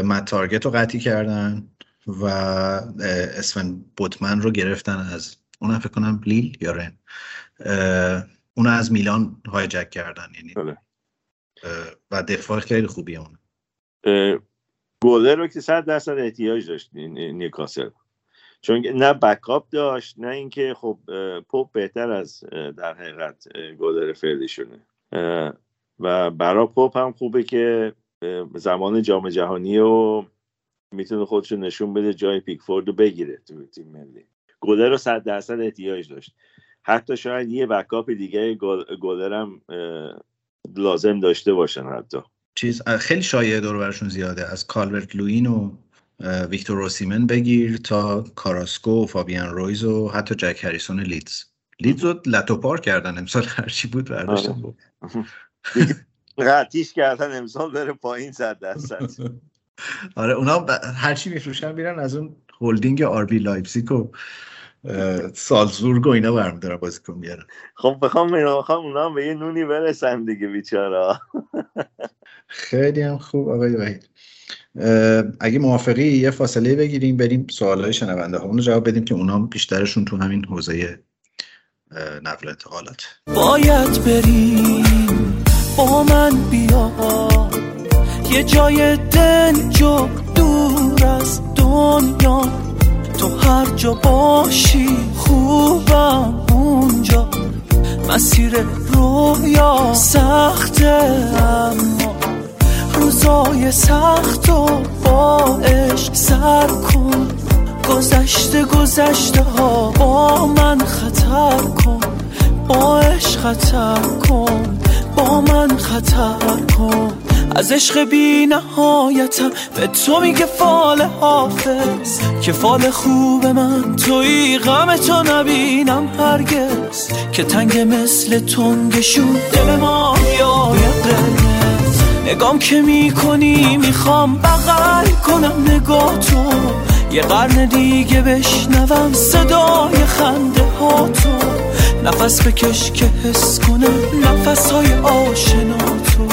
مت تارگت رو قطعی کردن و اسفن بوتمن رو گرفتن از اونم فکر کنم لیل یا رن. اه، اونو از میلان هایجک کردن یعنی بله. و دفاع خیلی خوبیه اون. گلر رو که صد درصد احتیاج داشت نیوکاسل. چون نه بکاپ داشت نه اینکه خب پوپ بهتر از در حقیقت گلر فعلیشونه و برا پوپ هم خوبه که زمان جام جهانی و می‌تونه خودش رو نشون بده جای پیکفورد رو بگیره تو تیم ملی. گلر رو صد درصد احتیاج داشت. حتی شاید یه backup دیگه گل- گلر هم لازم داشته باشن حتی. چیز خیلی شایعه دور برشون زیاده. از کالورت لوین و ویکتور اوسیمن بگیر تا کاراسکو و فابیان رویز و حتی جک هریسون لیدز. لیدز رو لت و پار کردن امسال. هرچی بود برداشتن. بود قطعیش کردن امسال بره پایین صد درصد. آره اونا ب- هرچی میفروشن میرن از اون هلدینگ آر بی لایپزیگ و سالزبورگ و اینا برمیدارن بازیکن بیارن خب بخوام اینا بخوام اونا هم به یه نونی برسن دیگه بیچارا خیلی هم خوب آقای وحید. اگه موافقی یه فاصله بگیریم بریم سوالای شنونده ها. رو جواب بدیم که اونا هم بیشترشون تو همین حوزه نقل و انتقالات. باید بریم. با من بیا. یه جای دنج و دور از دنیا. تو هر جا باشی خوبم اونجا. مسیر رویا سخته اما روزای سخت و با عشق سر کن. گذشته گذشته ها با من خطر کن. با عشق خطر کن. با من خطر کن. از عشق بی نهایتم. به تو میگه فال حافظ. که فال خوب من. توی غم تو نبینم هرگز. که تنگ مثل تنگشون دل ما یای قرمز نگام که می‌کنی می‌خوام بغل کنم. نگاه تو. یه قرن دیگه بشنوم. صدای خنده ها تو. نفس بکش که حس کنم نفس های آشنا تو.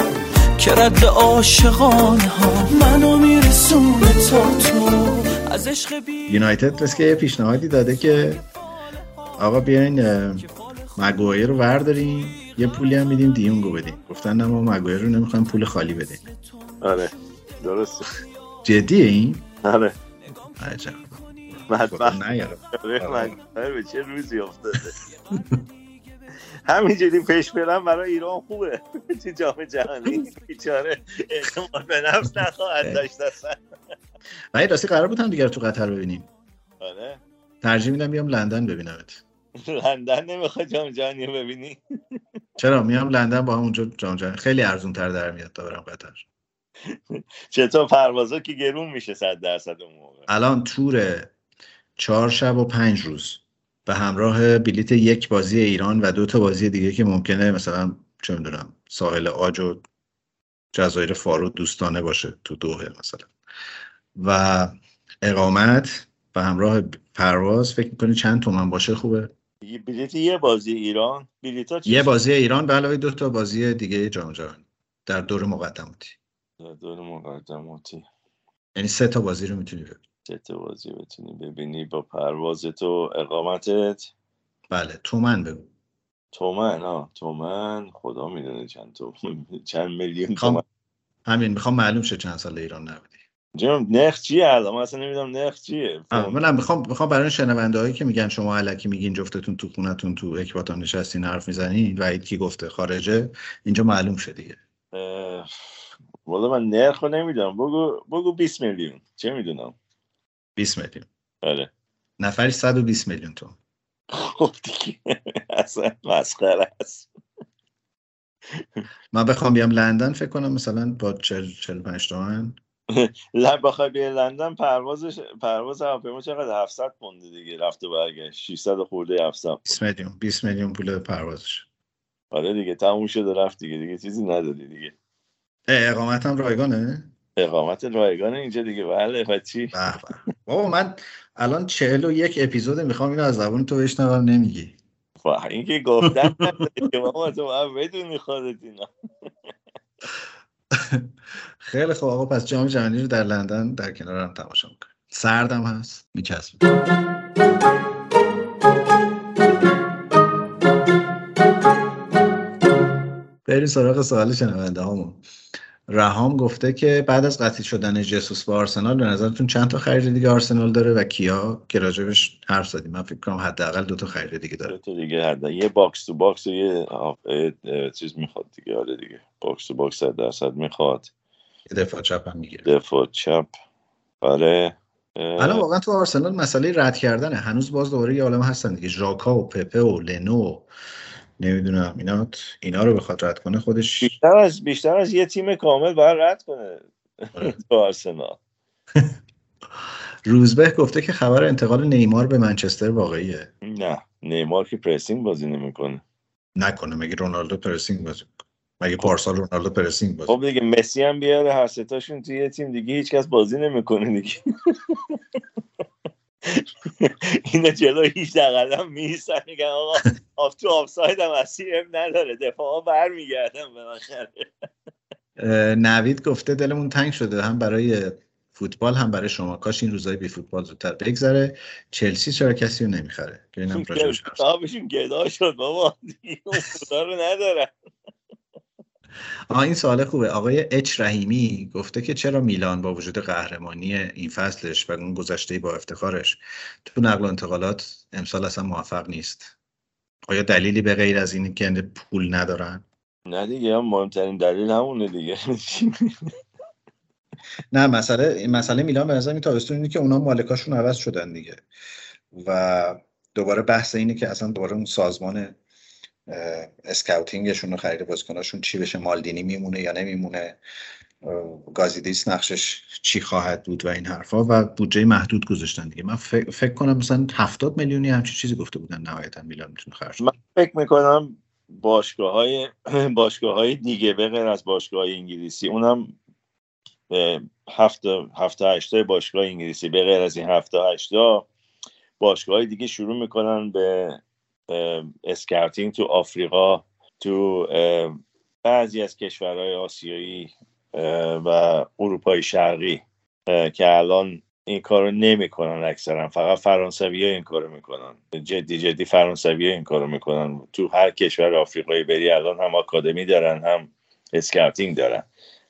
که رد عاشقانه ها منو میرسونه تا تو. از عشق بی یونایتد بس که یه پیشنهادی داده که آقا بیاین مگوایر رو ورداریم یه پولی هم میدیم دیونگو بدیم. گفتن نه ما مگوایر رو نمی‌خوایم پول خالی بدیم. آره درسته. جدیه این؟ آره. عجب. بدبخت خدا نیاره من به چه روزی افتاده؟ همینجوری پیش برم برای ایران خوبه. تو جام جهانی بیچاره اعتماد به نفس نخواهد داشت اصلا. ولی راستی قرار بود هم دیگر تو قطر ببینیم. آره. ترجیح میدم بیام لندن ببینمت. لندن نمی‌خواد جام جهانی ببینی؟ چرا میام لندن با هم اونجا جام جهانی. خیلی ارزون تر در میاد تا برم قطر. چطور پروازا که گرون میشه صد درصد اون موقع؟ الان تور چهار شب و پنج روز. به همراه بلیت یک بازی ایران و دو تا بازی دیگه که ممکنه مثلا چه می‌دونم ساحل آج و جزایر فارو دوستانه باشه تو دوحه مثلا. و اقامت به همراه پرواز فکر می‌کنی چند تومن باشه خوبه؟ بلیت یه بازی ایران. بلیت ها یه بازی ایران به علاوه دو تا بازی دیگه جام جهانی در دور مقدماتی. دور مقدماتی. یعنی سه تا بازی رو می‌تونی ببینی. تا بازی بتونی ببینی با پرواز تو اقامتت؟ بله تومن بگو. تومن؟ ها تومن؟ خدا می‌دونه چند تو چند میلیون تومن. همین می‌خوام معلوم شه چند سال ایران نبودی. جناب نرخ چیه الان؟ اصلا نمی‌دونم نرخ چیه. منم می‌خوام می‌خوام برای شنونده هایی که میگن شما علکی میگین جفتتون تو خونتون تو اکباتان نشستین حرف می‌زنین و کی گفته خارجه اینجا معلوم شه دیگه. والا من نرخ رو نمی‌دونم. بگو بگو 20 میلیون. چه می‌دونم؟ 20 میلیون. آره نفری 120 میلیون تو خب دیگه. اصلا مسخره است. من بخوام بیام لندن فکر کنم مثلا با 40 45 تومن ل- بخوای بیای لندن پروازش پرواز هواپیما چقدر؟ 700 پونده دیگه رفت و برگشت 600 خورده 700 20 میلیون 20 میلیون پول پروازش. آره دیگه تموم شده رفت دیگه. دیگه چیزی ندادی دیگه. اه، اقامتم رایگانه؟ اقامت رایگان اینجا دیگه. بله و چی؟ بابا من الان 41 اپیزود می‌خوام اینو از زبون تو بشنوم نمیگی. و این که گفتن که بابا تو باید بدونی خودت اینا. خیلی خوب. آقا پس جام جهانی رو در لندن در کنارم تماشا می‌کنیم. سردم هست. میچسبه بریم سراغ سوال شنونده هامون. رهام گفته که بعد از قطعی شدن جسوس با آرسنال به نظرتون چند تا خرید دیگه آرسنال داره و کیا؟ که راجبش حرف زدیم. من فکر کنم حداقل دو تا خرید دیگه داره. تو دیگه حد یه box to box و یه چیز می‌خواد دیگه. آره دیگه. box to box صد درصد می‌خواد. یه دفاع چپ هم می‌گیره. دفاع چپ. آره. الان واقعا تو آرسنال مسئله رد کردنه. هنوز باز دوباره یه عالم هستن دیگه. ژاکا و پپه و لنو و نمی‌دونم اینا اینا رو بخواد رد کنه خودش بیشتر از بیشتر از یه تیم کامل باید رد کنه. آره. تو آرسنال. روزبه گفته که خبر انتقال نیمار به منچستر واقعیه. نه نیمار که pressing بازی نمی‌کنه. نکنه مگه رونالدو pressing بازی؟ مگه پارسال رونالدو پرسینگ بازی خب دیگه مسی هم بیاره هر ستاشون توی یه تیم دیگه هیچکس بازی نمی‌کنه دیگه. اینا جلو هیچ قدم میستن میگن آقا آف تو آفساید هم هستی اب نداره. دفاع ها برمیگردن اه، نوید گفته دلمون تنگ شده. هم برای فوتبال هم برای شما. کاش این روزای بی فوتبال زودتر بگذره. چلسی چرا کسی رو نمی‌خره؟ که اینم. کتابشون گدا شد بابا. پولا رو ندارن آه این سوال خوبه. آقای اچ رحیمی گفته که چرا میلان با وجود قهرمانی این فصلش و اون گذشته با افتخارش تو نقل و انتقالات امسال اصلا موفق نیست؟ آیا دلیلی به غیر از این که پول ندارن؟ نه دیگه هم مهمترین دلیل همونه دیگه. نه مسئله مسئله میلان به نظر تابستون اینه که اونا مالکاشون عوض شدن دیگه. و دوباره بحث اینه که اصلا دوباره اون سازمان اسکاوتینگشون و خرید بازیکناشون چی بشه مالدینی میمونه یا نمیمونه گازیدیس نقشش چی خواهد بود و این حرفا و بودجه محدود گذاشتن دیگه من فکر, فکر کنم مثلا 70 میلیونی همچین چیزی گفته بودن نهایتا میلان می‌تونه خرج. من فکر می‌کنم باشگاه های باشگاه های دیگه به غیر از باشگاه های انگلیسی اونم هفته هفته هشته باشگاه انگلیسی به غیر از این هفته هشته باشگاه های دیگه شروع می‌کنن به اسکاوتینگ تو آفریقا تو بعضی از کشورهای آسیایی و اروپای شرقی که الان این کارو نمی‌کنن اکثرا. فقط فرانسوی این کارو می‌کنن. جدی جدی فرانسوی این کارو می‌کنن. تو هر کشور آفریقایی بری الان هم آکادمی دارن هم scouting دارن.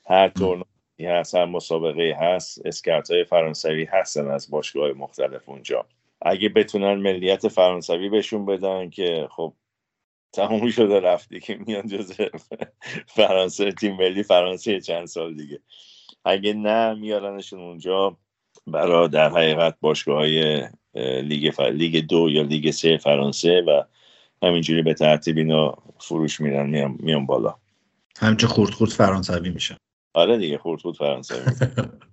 هر تورنمنتی هست هر مسابقه هست scout های فرانسوی هستن از باشگاه مختلف اونجا. اگه بتونن ملیت فرانسوی بهشون بدن که خب تموم شده رفتی که میان جز فرانسه تیم ملی فرانسه چند سال دیگه. اگه نه میارنشون اونجا برای در حقیقت باشگاه های لیگ, ف... لیگ دو یا لیگ سه فرانسه و همینجوری به ترتیب اینا فروش میرن میان, میان بالا. همچه خورد خورد فرانسوی میشن. آره دیگه خورد خورد فرانسوی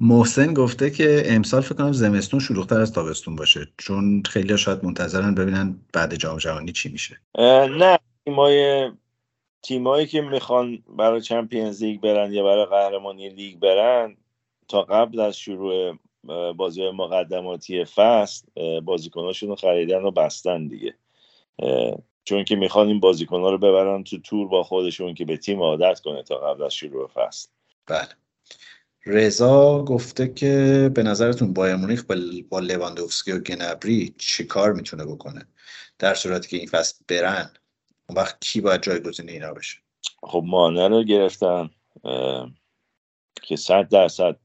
محسن گفته که امسال فکر کنم زمستون شلوغتر از تابستون باشه چون خیلی شاید منتظرن ببینن بعد جام جهانی چی میشه. نه تیمای تیمایی که می‌خوان برای چمپیونز لیگ برن یا برای قهرمانی لیگ برن تا قبل از شروع بازی مقدماتی فصل بازیکناشون رو خریدن و بستن دیگه. چون که می‌خوان این بازیکنها رو ببرن تو تور با خودشون که به تیم عادت کنه تا قبل از شروع فصل. بله. رضا گفته که به نظرتون بایر مونیخ با با لواندوفسکی و گنبری چی کار می‌تونه بکنه؟ در صورتی که این فصل برن اون وقت کی باید جایگزین اینا بشه؟ خب مانه رو گرفتن که صد درصد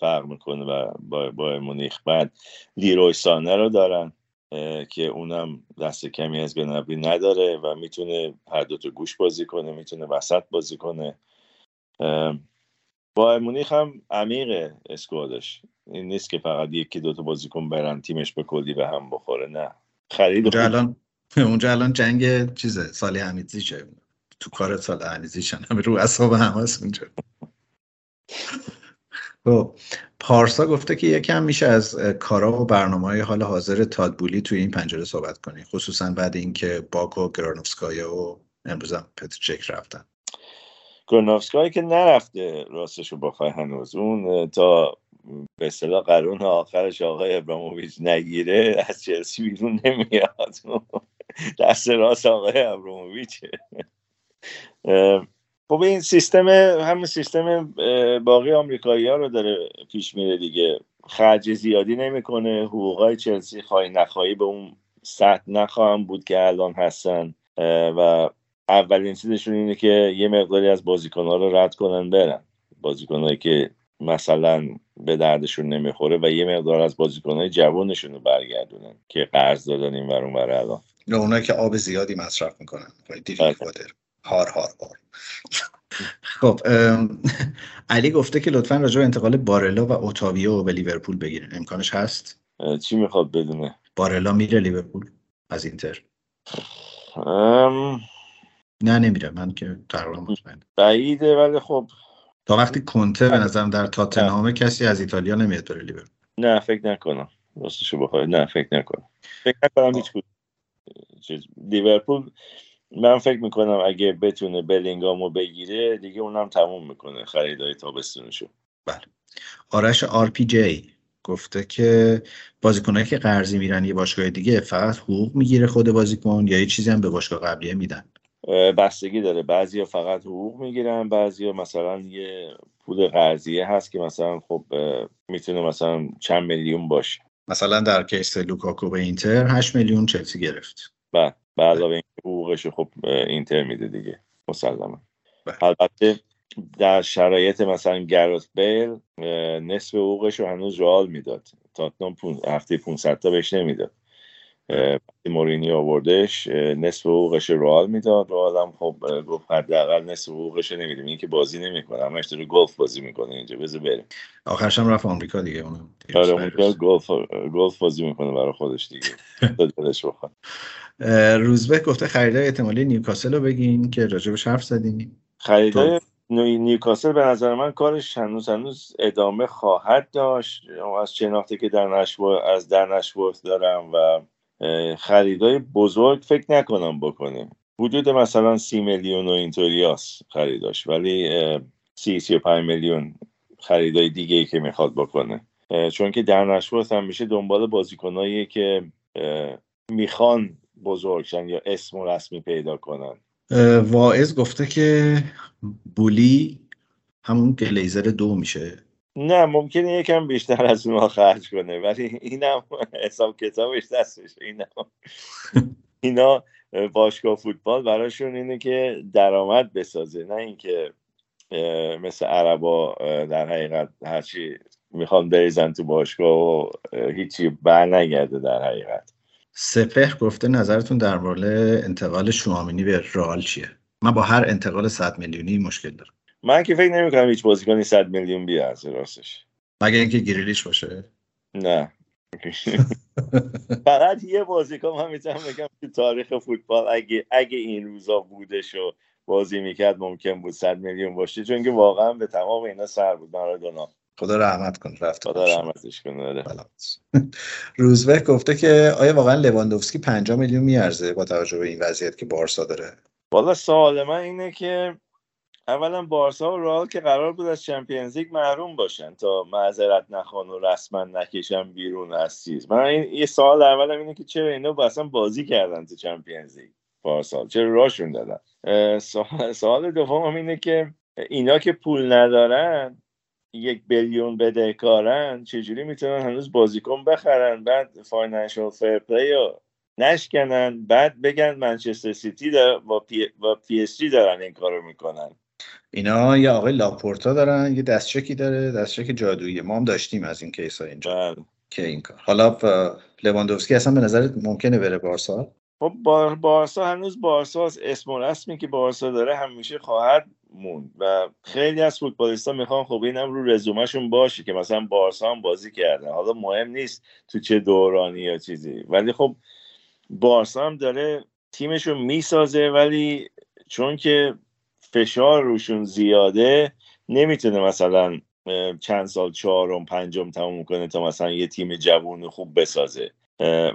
فرق می‌کنه و با بایر مونیخ. بعد لیروی سانه رو دارن که اونم دست کمی از گنبری نداره و می‌تونه هر دو تا گوش بازی کنه می‌تونه وسط بازی کنه. بایر مونیخ هم عمیقه اسکوادش. این نیست که فقط یکی دو تا بازیکن برن تیمش به کلی به هم بخوره نه. خرید اونجا الان اونجا الان جنگ چیزه سالی حمیدزیشه تو کار سال حمیدزیشن همه رو اصاب هم هست اونجا. خب پارسا گفته که یکم میشه از کارا و برنامه های حال حاضر تادبولی توی این پنجره صحبت کنی. خصوصا بعد اینکه باک و گرانوفسکایا و امروز هم پترچک رفتن. گرنافسکایی که نرفته راستش رو بخوای هنوز. اون تا به اصطلاح قرون آخرش آقای ابراموویچ نگیره از چلسی بیرون نمیاد. دست راست آقای ابراموویچه. خب این سیستم همین سیستم باقی آمریکایی ها رو داره پیش میره دیگه. خرج زیادی نمی‌کنه. حقوقای چلسی خواهی نخواهی به اون سطح نخواهم بود که الان هستن. و اولین چیزشون اینه که یه مقداری از بازیکنها رو رد کنن برن. بازیکنهایی که مثلا به دردشون نمی‌خوره و یه مقدار از بازیکنهای جوانشون رو برگردونن که قرض دادن این ور اون ور الان. یا اونایی که آب زیادی مصرف می‌کنن. بله. هار هار هار. خب علی گفته که لطفا راجع به انتقال بارلا و اوتاویو به لیورپول بگیرین. امکانش هست؟ چی می‌خواد بدونه؟ بارلا میره لیورپول از اینتر. ام، نه نمیره من که تقریبا مطمئنم. بعیده ولی خب. تا وقتی کنته به نظرم در تاتنهام کسی از ایتالیا نمیاد بره لیورپول. نه فکر نکنم. راستشو بخوای. نه فکر نکنم. فکر نکنم هیچ چیز لیورپول من فکر می‌کنم اگه بتونه بلینگامو بگیره دیگه اونم تموم می‌کنه خریدای تابستونشو. آرش آر پی جی گفته که بازیکنایی که قرضی میرن یه باشگاه دیگه فقط حقوق می‌گیره خود بازیکن یا یه چیزی هم به باشگاه قبلیه میدن. بستگی داره. بعضی فقط حقوق می‌گیرن بعضی مثلا یه پول قرضیه هست که مثلا خب می‌تونه مثلا چند میلیون باشه. مثلا در case لوکاکو به اینتر 8 میلیون چلسی گرفت. بعد به علاوه این حقوقش خب اینتر میده دیگه مسلما. بله. البته در شرایط مثلا گرت بیل نصف حقوقش رو هنوز رئال می‌داد. تاتنام هفته 500 تا بهش نمی‌داد. مورینیو آوردش نصف حقوقش رئال می‌داد. رئال هم خب گفت حداقل نصف حقوقش نمیدیم. این که بازی نمی‌کنه همش داره گلف بازی می‌کنه اینجا. بذار بریم. آخرش هم رفت آمریکا دیگه اونم آره اونجا گلف گلف بازی می‌کنه برای خودش دیگه. دلش بخواد. روزبه گفته خریدای احتمالی نیوکاسل رو بگین که راجبش حرف زدیم. خریدای نیوکاسل به نظر من کارش هنوز هنوز ادامه خواهد داشت. از شناختی که دن اشورث از در دارم و خریدای بزرگ فکر نکنم بکنیم. حدود مثلا سی میلیون و اینطوری خریداش ولی سی سی و پنج میلیون خریدای دیگه ای که می‌خواد بکنه. چون که در نشورت هم میشه دنبال بازیکنایی که می‌خوان بزرگشن یا اسم رسمی پیدا کنن. واعظ گفته که بولی همون گلیزر دو میشه. نه ممکنه یکم بیشتر از اونها خرج کنه ولی اینم حساب کتابش دستش اینم. اینا باشگاه فوتبال براشون اینه که درآمد بسازه نه اینکه مثل عربا در حقیقت هرچی می‌خوان بریزن تو باشگاه و هیچی بر نگرده در حقیقت. سپهر گفته نظرتون در مورد انتقال شوامینی به رئال چیه؟ من با هر انتقال 100 میلیونی مشکل دارم. من که فکر نمی‌کنم هیچ بازیکنی 100 میلیون بیارزه راستش. مگه اینکه گریلیش باشه؟ نه. فقط یه بازیکن من می‌تونم بگم تو تاریخ فوتبال اگه اگه این روزا بودش و بازی می‌کرد ممکن بود 100 میلیون باشه چون که واقعا به تمام اینا سر بود. مارادونا خدا رحمت کن رفت. خدا رحمتش کنه روزبه گفته که آیا واقعا لواندوفسکی 50 میلیون میارزه با توجه به این وضعیت که بارسا داره؟ والا سوال من اینه که اولا بارسا و رئال که قرار بود از Champions League محروم باشن تا معذرت نخوان و رسما نکشن بیرون از چیز من این یه سوال اولم اینه که چرا اینا اصلا بازی کردن تو Champions League پارسال چرا راشون دادن؟ سوال, دوم اینه که اینا که پول ندارن یک billion بدهکارن چجوری می‌تونن هنوز بازیکن بخرن؟ بعد Financial Fair Play رو نشکنن بعد بگن منچستر سیتی با پی, با PSG دارن این کارو می‌کنن. اینا یه آقای لاپورتا دارن یه دستچکی داره دستچک جادویی. ما هم داشتیم از این case ها اینجا بله. که این کار. حالا لواندوفسکی اصلا به نظرت ممکنه بره بارسا؟ خب بار بارسا هنوز بارسا اسم و رسمی که بارسا داره همیشه خواهد موند و خیلی از فوتبالیستا می‌خوان خب اینم رو رزومهشون باشه که مثلا بارسا هم بازی کردن حالا مهم نیست تو چه دورانی یا چیزی. ولی خب بارسا هم داره تیمشو می‌سازه ولی چون که فشار روشون زیاده نمی‌تونه مثلا چند سال چهارم پنجم تموم کنه تا مثلا یه تیم جوون خوب بسازه.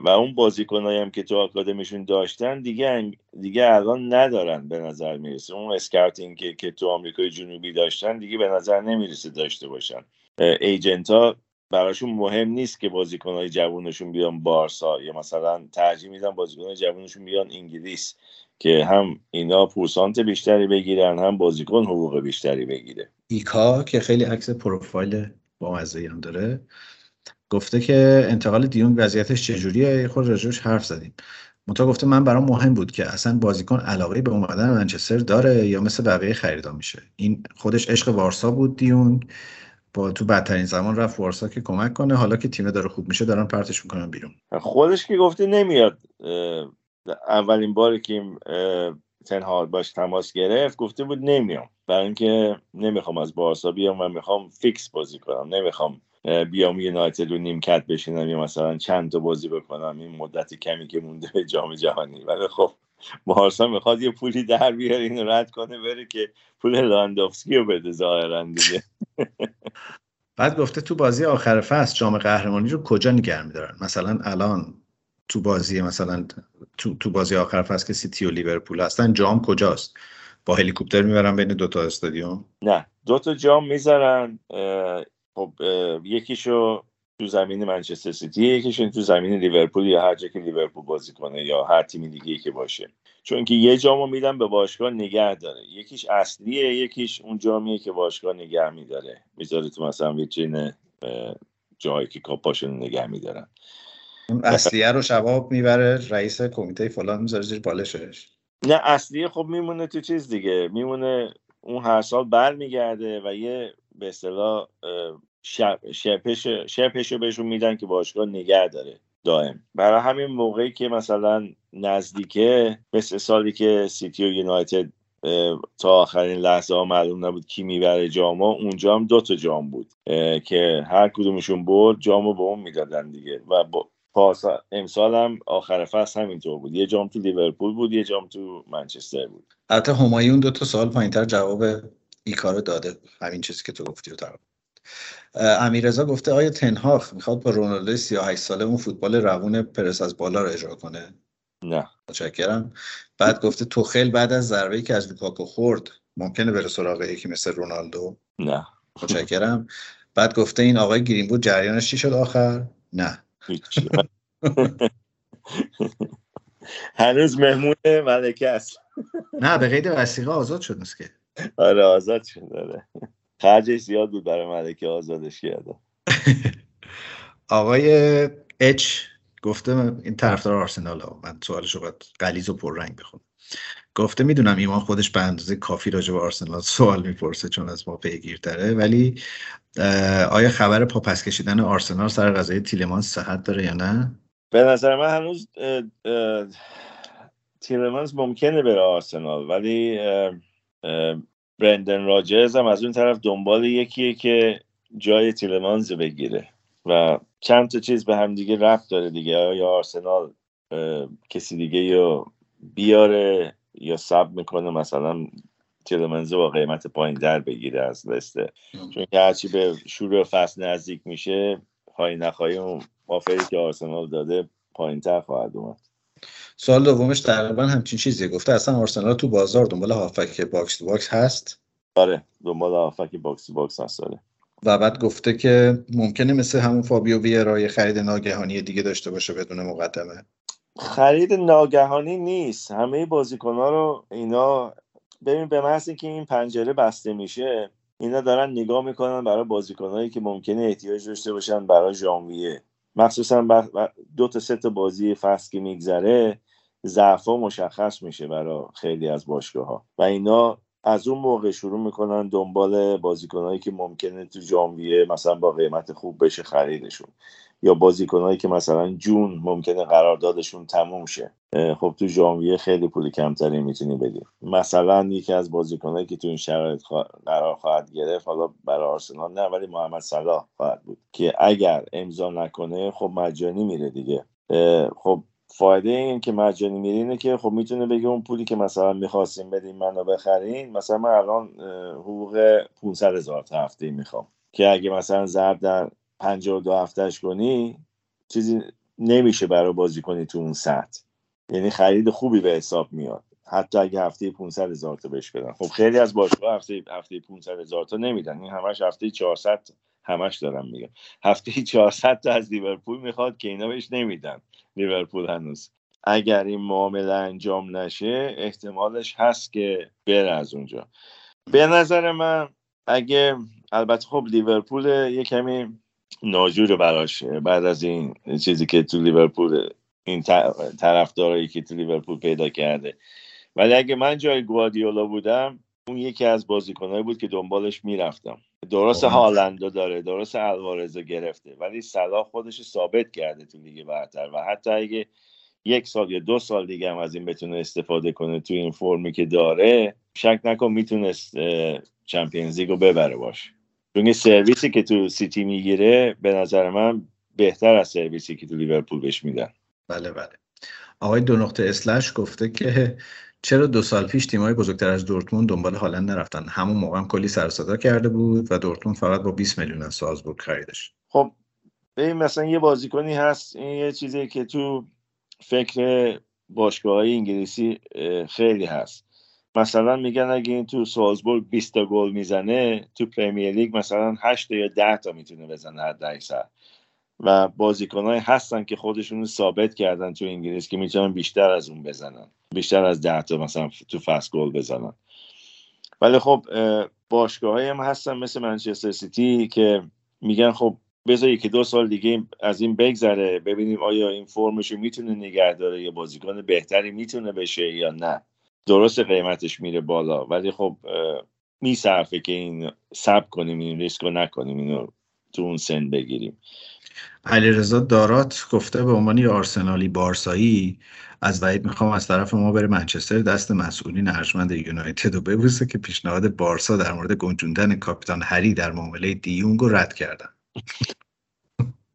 و اون بازیکنایی هم که تو آکادمیشون داشتن دیگه دیگه الان ندارن به نظر می‌رسه. اون اسکارتینگ که, که تو آمریکای جنوبی داشتن دیگه به نظر نمی‌رسه داشته باشن. ایجنت ها براشون مهم نیست که بازیکنهای جوونشون بیان بارسا یا مثلا ترجیح میدن بازیکنهای جوونشون بیان انگلیس. که هم اینا پورسانت بیشتری بگیرن هم بازیکن حقوق بیشتری بگیره. ایکا که خیلی عکس پروفایل با هم داره گفته که انتقال دیونگ وضعیتش چجوریه؟ خود راجبش حرف زدیم. منتها گفته من برام مهم بود که اصلا بازیکن علاقه به اومدن منچستر داره یا مثل بقیه خریدا میشه. این خودش عشق وارسا بود دیونگ. با تو بدترین زمان رفت وارسا که کمک کنه. حالا که تیم داره خوب میشه دارن پرتش می‌کنن بیرون. خودش که گفته نمیاد اولین باری که تنها باش تماس گرفت گفته بود نمیام. برای اینکه نمی‌خوام از بارسا بیام و می‌خوام فیکس بازی کنم. نمی‌خوام بیام یونایتد رو نیمکت بشینم یا مثلا چند تا بازی بکنم. این مدت کمی که مونده به جام جهانی. ولی خب بارسا می‌خواد یه پولی در بیاره اینو رد کنه بره که پول لواندوفسکی رو بده ظاهرا دیگه. بعد گفته تو بازی آخر فصل جام قهرمانی رو کجا نگه میدارن؟ مثلا الان تو بازی مثلا تو, تو بازی آخر فصل که سیتی و لیورپول هستن جام کجاست؟ با هلیکوپتر می‌برن بین دوتا استادیوم؟ نه دوتا جام می‌ذارن خب یکیشو تو زمین منچستر سیتی یکیشون تو زمین لیورپول یا هر جا که لیورپول بازی کنه یا هر تیمی دیگه که باشه. چون که یه جامو میدن به باشگاه نگه داره. یکیش اصلیه یکیش اون جامیه که باشگاه نگه میداره. می‌ذاره تو مثلا ویترین جایی که کاپاشون نگه میدارن. اون اصلیه رو شباب می‌بره رئیس کمیته فلان می‌ذاره زیر بالشش نه اصلیه خب میمونه تو چیز دیگه. میمونه اون هر سال برمیگرده و یه به اصطلاح شپش شپش رو بهشون میدن که باشگاه نگه داره دائم. برای همین موقعی که مثلا نزدیکه مثل سالی که سیتی و یونایتد تا آخرین لحظه ها معلوم نبود کی می‌بره جاما اونجا هم دو تا جام بود که هر کدومشون برد جامو به اون می‌دادن دیگه. و پاس امسال هم آخر فصل همینطور بود. یه جام تو لیورپول بود یه جام تو منچستر بود. البته همایون دو تا سال پایینتر جواب این کارو داده. همین چیزی که تو گفتی و امیرزا گفته آیا تنهاخ می‌خواد با رونالدو 38 ساله اون فوتبال روون پرس از بالا رو اجرا کنه؟ نه. متشکرم. بعد گفته توخیل بعد از ضربه که از لوکاکو خورد ممکنه بره سراغ یکی مثل رونالدو؟ نه. متشکرم. بعد گفته این آقای گرین بود جریانش چی شد آخر؟ نه. هنوز مهمون ملکه است. نه به قید وسیقه آزاد شد که آره آزاد شد داره خرجش زیاد بود برای ملکه آزادش کرده آقای اچ گفته این طرفدار آرسنال ها. من سوالش رو باید قلیز و پررنگ بخونم. گفته می‌دونم ایمان خودش به اندازه کافی راجع به آرسنال سوال می‌پرسه چون از ما پیگیرتره ولی آیا خبر پاپس کشیدن آرسنال سر قضیه تیلمانس صحت داره یا نه؟ به نظر من هنوز تیلمانس ممکنه بره آرسنال ولی برندن راجرز هم از اون طرف دنبال یکیه که جای تیلمانز بگیره و چند تا چیز به هم دیگه ربط داره دیگه. یا آرسنال کسی دیگه یا بیاره؟ یا صبر می‌کنه مثلا تیلمانز با قیمت پایین در بگیره از لستر. چون که هرچی به شروع فصل نزدیک میشه پایین نخواهی اون offer ی که آرسنال داده پایین تر خواهد اومد. سال دومش تقریبا همچین چیزی گفته اصلا آرسنال تو بازار دنبال هافبک box to box هست؟ آره دنبال هافبک box to box هست آره. و بعد گفته که ممکنه مثل همون فابیو ویرای خرید ناگهانی دیگه داشته باشه بدون مقدمه. خرید ناگهانی نیست. همه بازیکن ها رو اینا ببین به محض اینکه این پنجره بسته میشه اینا دارن نگاه می‌کنن برای بازیکنهایی که ممکنه احتیاج داشته باشن برای ژانویه. مخصوصا دو تا سه تا بازی فصل که میگذره ضعفا مشخص میشه برای خیلی از باشگاه ها و اینا از اون موقع شروع می‌کنن دنبال بازیکنهایی که ممکنه تو ژانویه مثلا با قیمت خوب بشه خریدشون. یا بازیکنهایی که مثلا جون ممکنه قراردادشون تموم شه. خب تو ژانویه خیلی پول کمتری می‌تونی بدی. مثلا یکی از بازیکنهایی که تو این شرایط قرار خواهد گرفت حالا برای آرسنال نه ولی محمد صلاح خواهد بود. که اگر امضا نکنه خب مجانی میره دیگه. خب فایده این که مجانی میره اینه که خب می‌تونه بگه اون پولی که مثلا می‌خواستیم بدیم منو بخرین مثلا من الان حقوق 500 هزار هفته می‌خوام. که اگه مثلا ضرب در 52 هفتهش کنی چیزی نمیشه برای بازی کنی تو اون سطح. یعنی خرید خوبی به حساب میاد. حتی اگه هفته 500 هزار تا بهش بدن. خب خیلی از باشگاه هفته هفته 500 هزار تا نمیدن. این همش هفته 400 همش دارم میگم. هفته 400 تا از لیورپول می‌خواد که اینا بهش نمیدن. لیورپول هنوز. اگر این معامله انجام نشه احتمالش هست که بره از اونجا. به نظر من اگه البته خب لیورپول یه کمی ناجور براش. بعد از این چیزی که تو لیورپول این طرفدارایی که تو لیورپول پیدا کرده. ولی اگه من جای گوادیولا بودم اون یکی از بازیکنهایی بود که دنبالش می‌رفتم. درست هالندو داره درست الوارزو گرفته ولی صلاح خودش ثابت کرده تو لیگ برتر. و حتی اگه یک سال یا دو سال دیگه هم از این بتونه استفاده کنه تو این فرمی که داره شک نکن می‌تونست چمپیونز رو ببره باشه. چون سرویسی که تو سیتی می‌گیره به نظر من بهتر از سرویسی که تو لیورپول بهش میدن. بله بله. آقای دو نقطه اسلش گفته که چرا دو سال پیش تیمای بزرگتر از دورتموند دنبال هالند نرفتن؟ همون موقع هم کلی سر کرده بود و دورتموند فقط با 20 میلیون از سالزبورگ خریدش. خب ببین مثلا یه بازیکنی هست این یه چیزی که تو فکر باشگاه های انگلیسی خیلی هست. مثلا میگن اگه این تو سالزبورگ 20 تا گل می‌زنه تو پرمیر لیگ مثلا 8 یا 10 تا می‌تونه بزنه حد اکثر و بازیکنهایی هستن که خودشون رو ثابت کردن تو انگلیس که می‌تونن بیشتر از اون بزنن. بیشتر از ده تا مثلا تو فست گل بزنن. ولی خب باشگاه هم هستن مثل منچستر سیتی که میگن خب بذار یکی دو سال دیگه از این بگذره ببینیم آیا این فرمش رو می‌تونه نگه داره یا بازیکن بهتری می‌تونه بشه یا نه. درست قیمتش میره بالا ولی خب میصرفه که این سب کنیم این ریسک رو نکنیم اینو تو اون سن بگیریم. علیرضا دارات گفته به عنوان آرسنالی بارسایی از وحید می‌خوام از طرف ما بره منچستر دست مسئولین ارجمند یونایتد و ببوسه که پیشنهاد بارسا در مورد گنجوندن کاپیتان هری در معامله دیونگ رو رد کردن.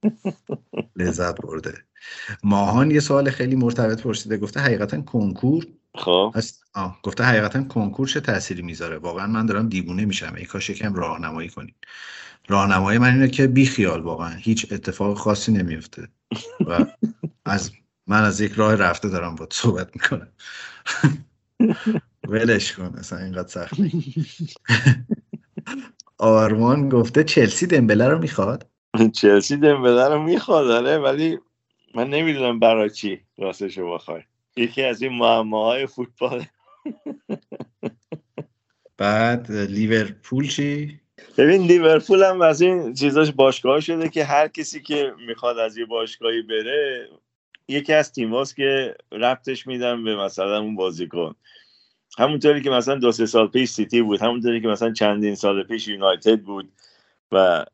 لذت برده. ماهان یه سوال خیلی مرتبط پرسیده گفته حقیقتا کنکور خب. آه. گفته حقیقتا کنکور چه تأثیری می‌ذاره؟ واقعا من دارم دیوونه میشم. ای کاش یکم راهنمایی کنید. راهنمایی من اینه که بی خیال واقعا. هیچ اتفاق خاصی نمیفته و از من از یک راه رفته دارم با صحبت می‌کنم. ولش کن اصلا اینقدر سخت آرمان گفته چلسی دمبله رو می‌خواد؟ چلسی دمبله رو می‌خواد آره ولی من نمی‌دونم برای چی راستشو بخوای. یکی از این معماهای فوتبال. بعد لیورپول چی؟ ببین لیورپول هم از این چیزاش باشگاه شده که هر کسی که می‌خواد از یه باشگاهی بره یکی از تیماست که ربطش میدن به مثلا اون بازیکن. همونطوری که مثلا دو سه سال پیش سیتی بود همونطوری که مثلا چندین سال پیش یونایتد بود و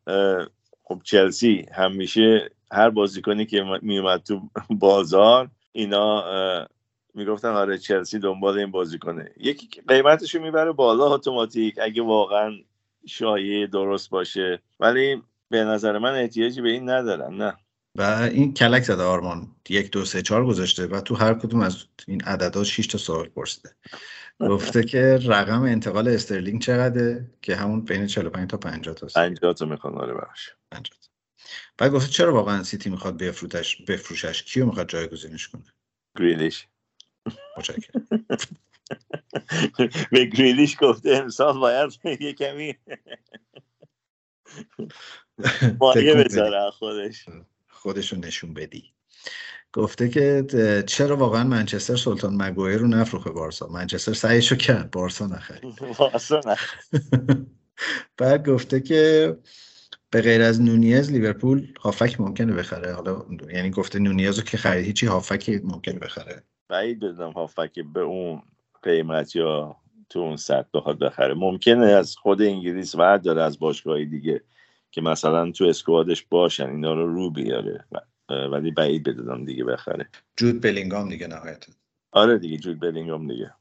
خب چلسی همیشه هر بازیکنی که میومد تو بازار اینا می‌گفتن آره چلسی دنبال این بازیکنه. یکی قیمتشو می‌بره بالا اتوماتیک اگه واقعا شایعه درست باشه. ولی به نظر من احتیاجی به این ندارن نه. و این کلک زده آرمان. یک دو سه چهار گذاشته و تو هر کدوم از این عددها 6 تا سوال پرسیده. گفته که رقم انتقال استرلینگ چقدره؟ که همون بین 45 تا 50 تا 50 تا می‌خوان آره بخش 50 بعد گفته چرا واقعا سیتی می‌خواد بفروشش بفروشش؟ کیو می‌خواد جایگزینش کنه؟ گریلیش. متشکرم. به گریلیش گفته امسال باید یه کمی مایه بذاره خودش. خودشو نشون بدی. گفته که چرا واقعا منچستر سلطان مگویر رو نفروخه بارسا؟ منچستر سعیشو کرد. بارسا نخرید. بارسا بعد گفته که به غیر از نونیز لیورپول هافک ممکنه بخره. حالا یعنی گفته نونیز رو که خرید هیچی هافک ممکنه بخره. بعید بدونم هافک به اون قیمت یا تو اون سطح بخواد بخره. ممکنه از خود انگلیس ورد داره از باشگاهی دیگه که مثلا تو اسکوادش باشن اینا رو رو بیاره ولی بعید بدونم دیگه بخره. جود بلینگام دیگه نهایتا. آره دیگه جود بلینگام دیگه.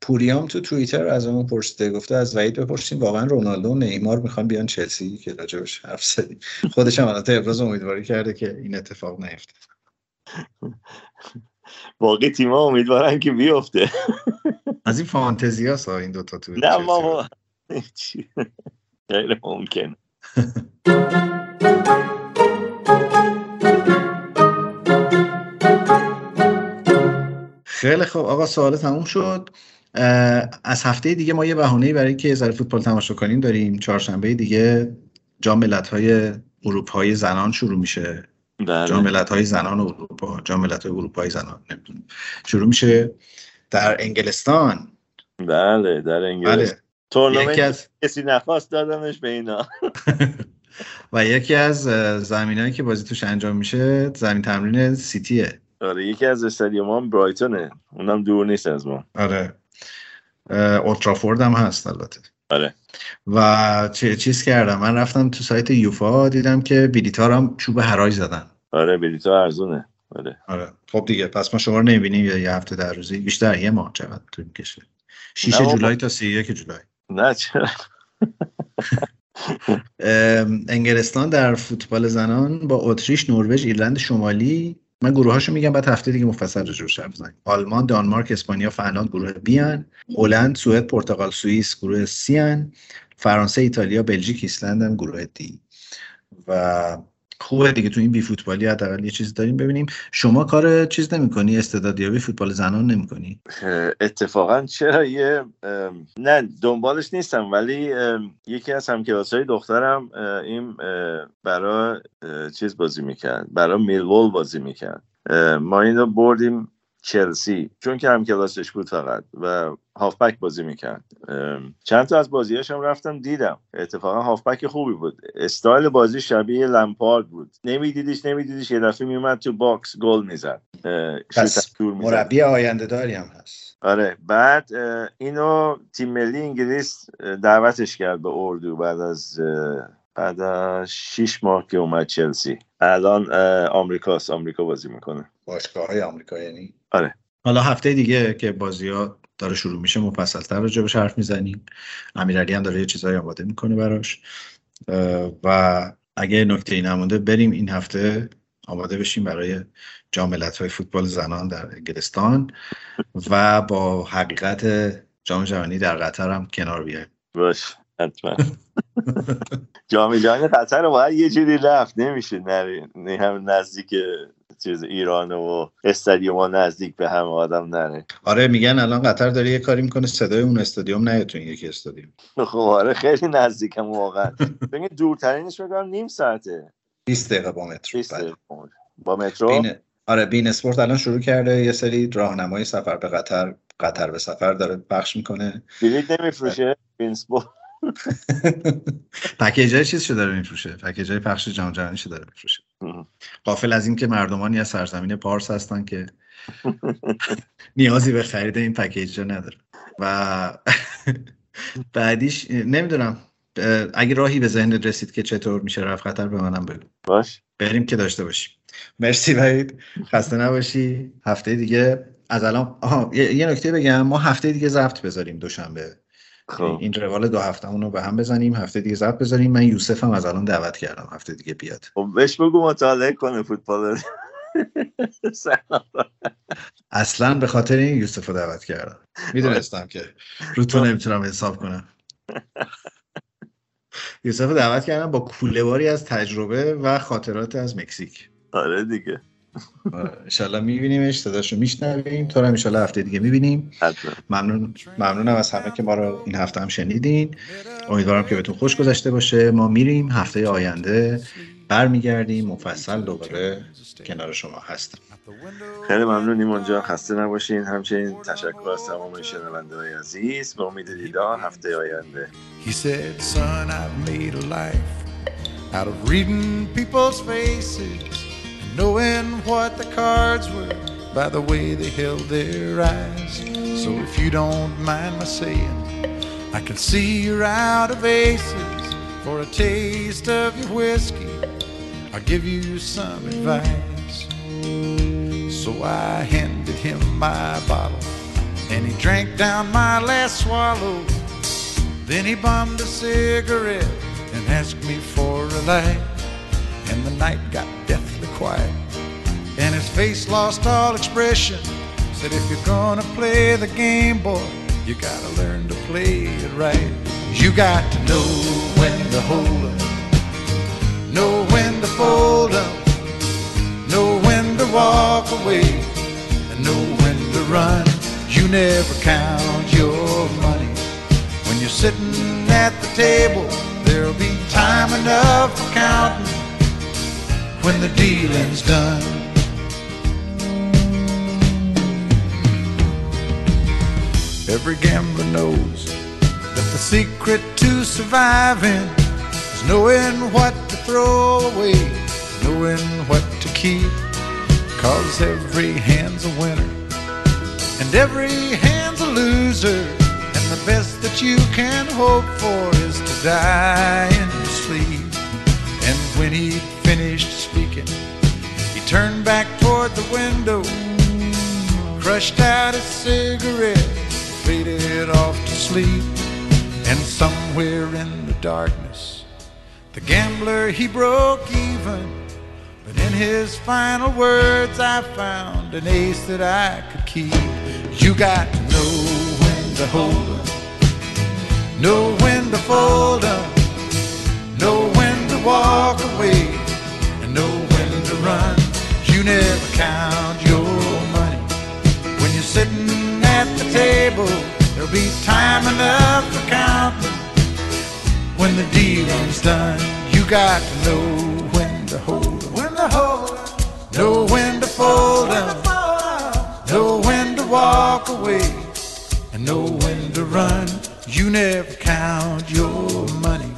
پوریام تو توییتر از اون پرسیده گفته از وحید بپرسیم واقعا رونالدو و نیمار می‌خوان بیان چلسی که راجبش حرف زدیم. خودش هم البته ابراز امیدواری کرده که این اتفاق نیفته. باقی تیما امیدوارن که بیفته. از این فانتزی ها این دوتا تو نه ما غیر ممکن. خیلی خوب. آقا سوال تموم شد. از هفته دیگه ما یه بهونه برای که ذره فوتبال تماشا کنیم داریم. چهارشنبه دیگه جام ملت‌های اروپایی زنان شروع میشه. جام ملت‌های زنان اروپا جام ملت‌های اروپایی زنان نمی‌دونم. شروع میشه در انگلستان. بله در انگلستان. بله. تورنمنت از... کسی نخواست دادمش به اینا. و یکی از زمینایی که بازی توش انجام میشه زمین تمرین سیتیه. آره یکی از استادیوم هم برایتونه. اونم دور نیست از ما. آره. اولترافورد هم هست البته. آره. و چه چیز کردم. من رفتم تو سایت یوفا دیدم که بلیطا هم چوب حراج زدن. آره بلیطا ارزونه. آره. آره. خب دیگه پس ما شما رو نمی‌بینیم یا یه هفته در روزی. بیشتر یه ماه چقدر طول می‌کشه؟ 6 جولای تا 31 جولای. نه چرا؟ انگلستان در فوتبال زنان با اتریش نروژ ایرلند شمالی من گروه هاشو میگم بعد هفته دیگه مفصل راجعش حرف بزنیم آلمان دانمارک اسپانیا فنلاند گروه بی ان هلند سوئد پرتغال سوئیس گروه سی ان فرانسه ایتالیا بلژیک ایسلند هم گروه دی و خوبه دیگه تو این بی فوتبالی حداقل یه چیز داریم ببینیم. شما کار چیز نمی‌کنی؟ استعدادیابی فوتبال زنان نمی‌کنی؟ اتفاقا چرا یه نه دنبالش نیستم ولی یکی از همکلاس های دخترم این اه، برا اه، چیز بازی می‌کرد برا میلوال بازی می‌کرد. ما اینو بردیم چلسی چون که همکلاسش بود فقط و هافبک بازی می‌کرد. چند تا از بازیاش هم رفتم دیدم. اتفاقا هافبک خوبی بود. استایل بازی شبیه لمپارد بود. نمیدیدیش نمیدیدیش یه دفعه میومد تو box گل می‌زد. مربی آینده داری هم هست. آره بعد اینو تیم ملی انگلیس دعوتش کرد به اردو بعد از بعد از شیش ماه که اومد چلسی. الان آمریکاست. آمریکا بازی می‌کنه. باشگاه های آمریکا یعنی؟ آره. حالا هفته دیگه که بازی ها داره شروع میشه مفصلتر راجع بهش حرف می‌زنیم. امیرعلی هم داره یه چیزایی آماده می‌کنه براش. و اگه نکته ای نمونده بریم این هفته آماده بشیم برای جام های فوتبال زنان در انگلستان و با حقیقت جام جهانی در قطر هم کنار بیایم. باش حتما. جام جهانی قطر رو باید یه جوری رفت نمیشه نه هم نزدیک چیز ایران و استادیوم نزدیک به هم آدم نره. آره میگن الان قطر داره یه کاری می‌کنه صدای اون استادیوم نیاد تو این یکی استادیوم. خب آره خیلی نزدیکم واقعا. ببین دورترینش بگم نیم ساعته. 20 دقیقه با مترو. 20 بله. دقیقه. با مترو. بین آره بین اسپورت الان شروع کرده یه سری راهنمای سفر به قطر قطر به سفر داره پخش می‌کنه. بلیت نمیفروشه؟ بینسپورت package های چیز داره میفروشه. package های پخش جام جهانی داره میفروشه. غافل از اینکه مردمانی از سرزمین پارس هستن که نیازی به خرید این package ها نداره و بعدیش نمی‌دونم اگه راهی به ذهن رسید که چطور میشه رفت قطر به منم بگو. باش. بریم که داشته باشیم. مرسی وحید. خسته نباشی. هفته دیگه از الان آها یه, نکته بگم. ما هفته دیگه ضبط بذاریم دوشنبه. خب. این روال دو هفته رو به هم بزنیم. هفته دیگه ضبط بذاریم من یوسف هم از الان دعوت کردم. هفته دیگه بیاد. خب بهش بگو مطالعه کنه فوتبال. اصلا به خاطر این یوسف رو دعوت کردم. می‌دونستم که رو تو نمی‌تونم حساب کنم. یوسف رو دعوت کردم با کوله باری از تجربه و خاطرات از مکزیک. آره دیگه. انشالله میبینیمش صداشو میشنویم. تو رو هم انشالله هفته دیگه می‌بینیم. ممنون ممنونم از همه که ما رو این هفته هم شنیدین. امیدوارم که بهتون خوش گذشته باشه. ما میریم هفته آینده برمیگردیم. مفصل دوباره کنار شما هستم خیلی ممنونیم اونجا خسته نباشین. همچنین تشکر از تمام شنونده های عزیز. به امید دیدار هفته آینده. He said, Son, I've made a life out of reading people's faces. and knowing what the cards were by the way they held their eyes. So if you don't mind my saying, I can see you're out of aces. For a taste of your whiskey, I'll give you some advice. So I handed him my bottle, and he drank down my last swallow. Then he bummed a cigarette and asked me for a light. And the night got deathly quiet, and his face lost all expression. Said, If you're gonna play the game, boy, you gotta learn to play it right. You got to know when to hold up, know when to fold up, know when to walk away, and know when to run. You never count your money when you're sitting at the table. There'll be time enough for counting when the dealing's done. Every gambler knows that the secret to surviving is knowing what to throw away, knowing what to keep. Cause every hand's a winner and every hand's a loser. And the best that you can hope for is to die in your sleep. And when he'd finished he turned back toward the window, crushed out a cigarette, faded off to sleep. And somewhere in the darkness, the gambler he broke even. But in his final words, I found an ace that I could keep. You got to know when to hold up, know when to fold up, know when to walk away, and run. You never count your money. When you're sitting at the table, there'll be time enough for counting. When the dealing's done, you got to know when to hold. When to hold. Know when to fold em. Know when to walk away. And know when to run. You never count your money.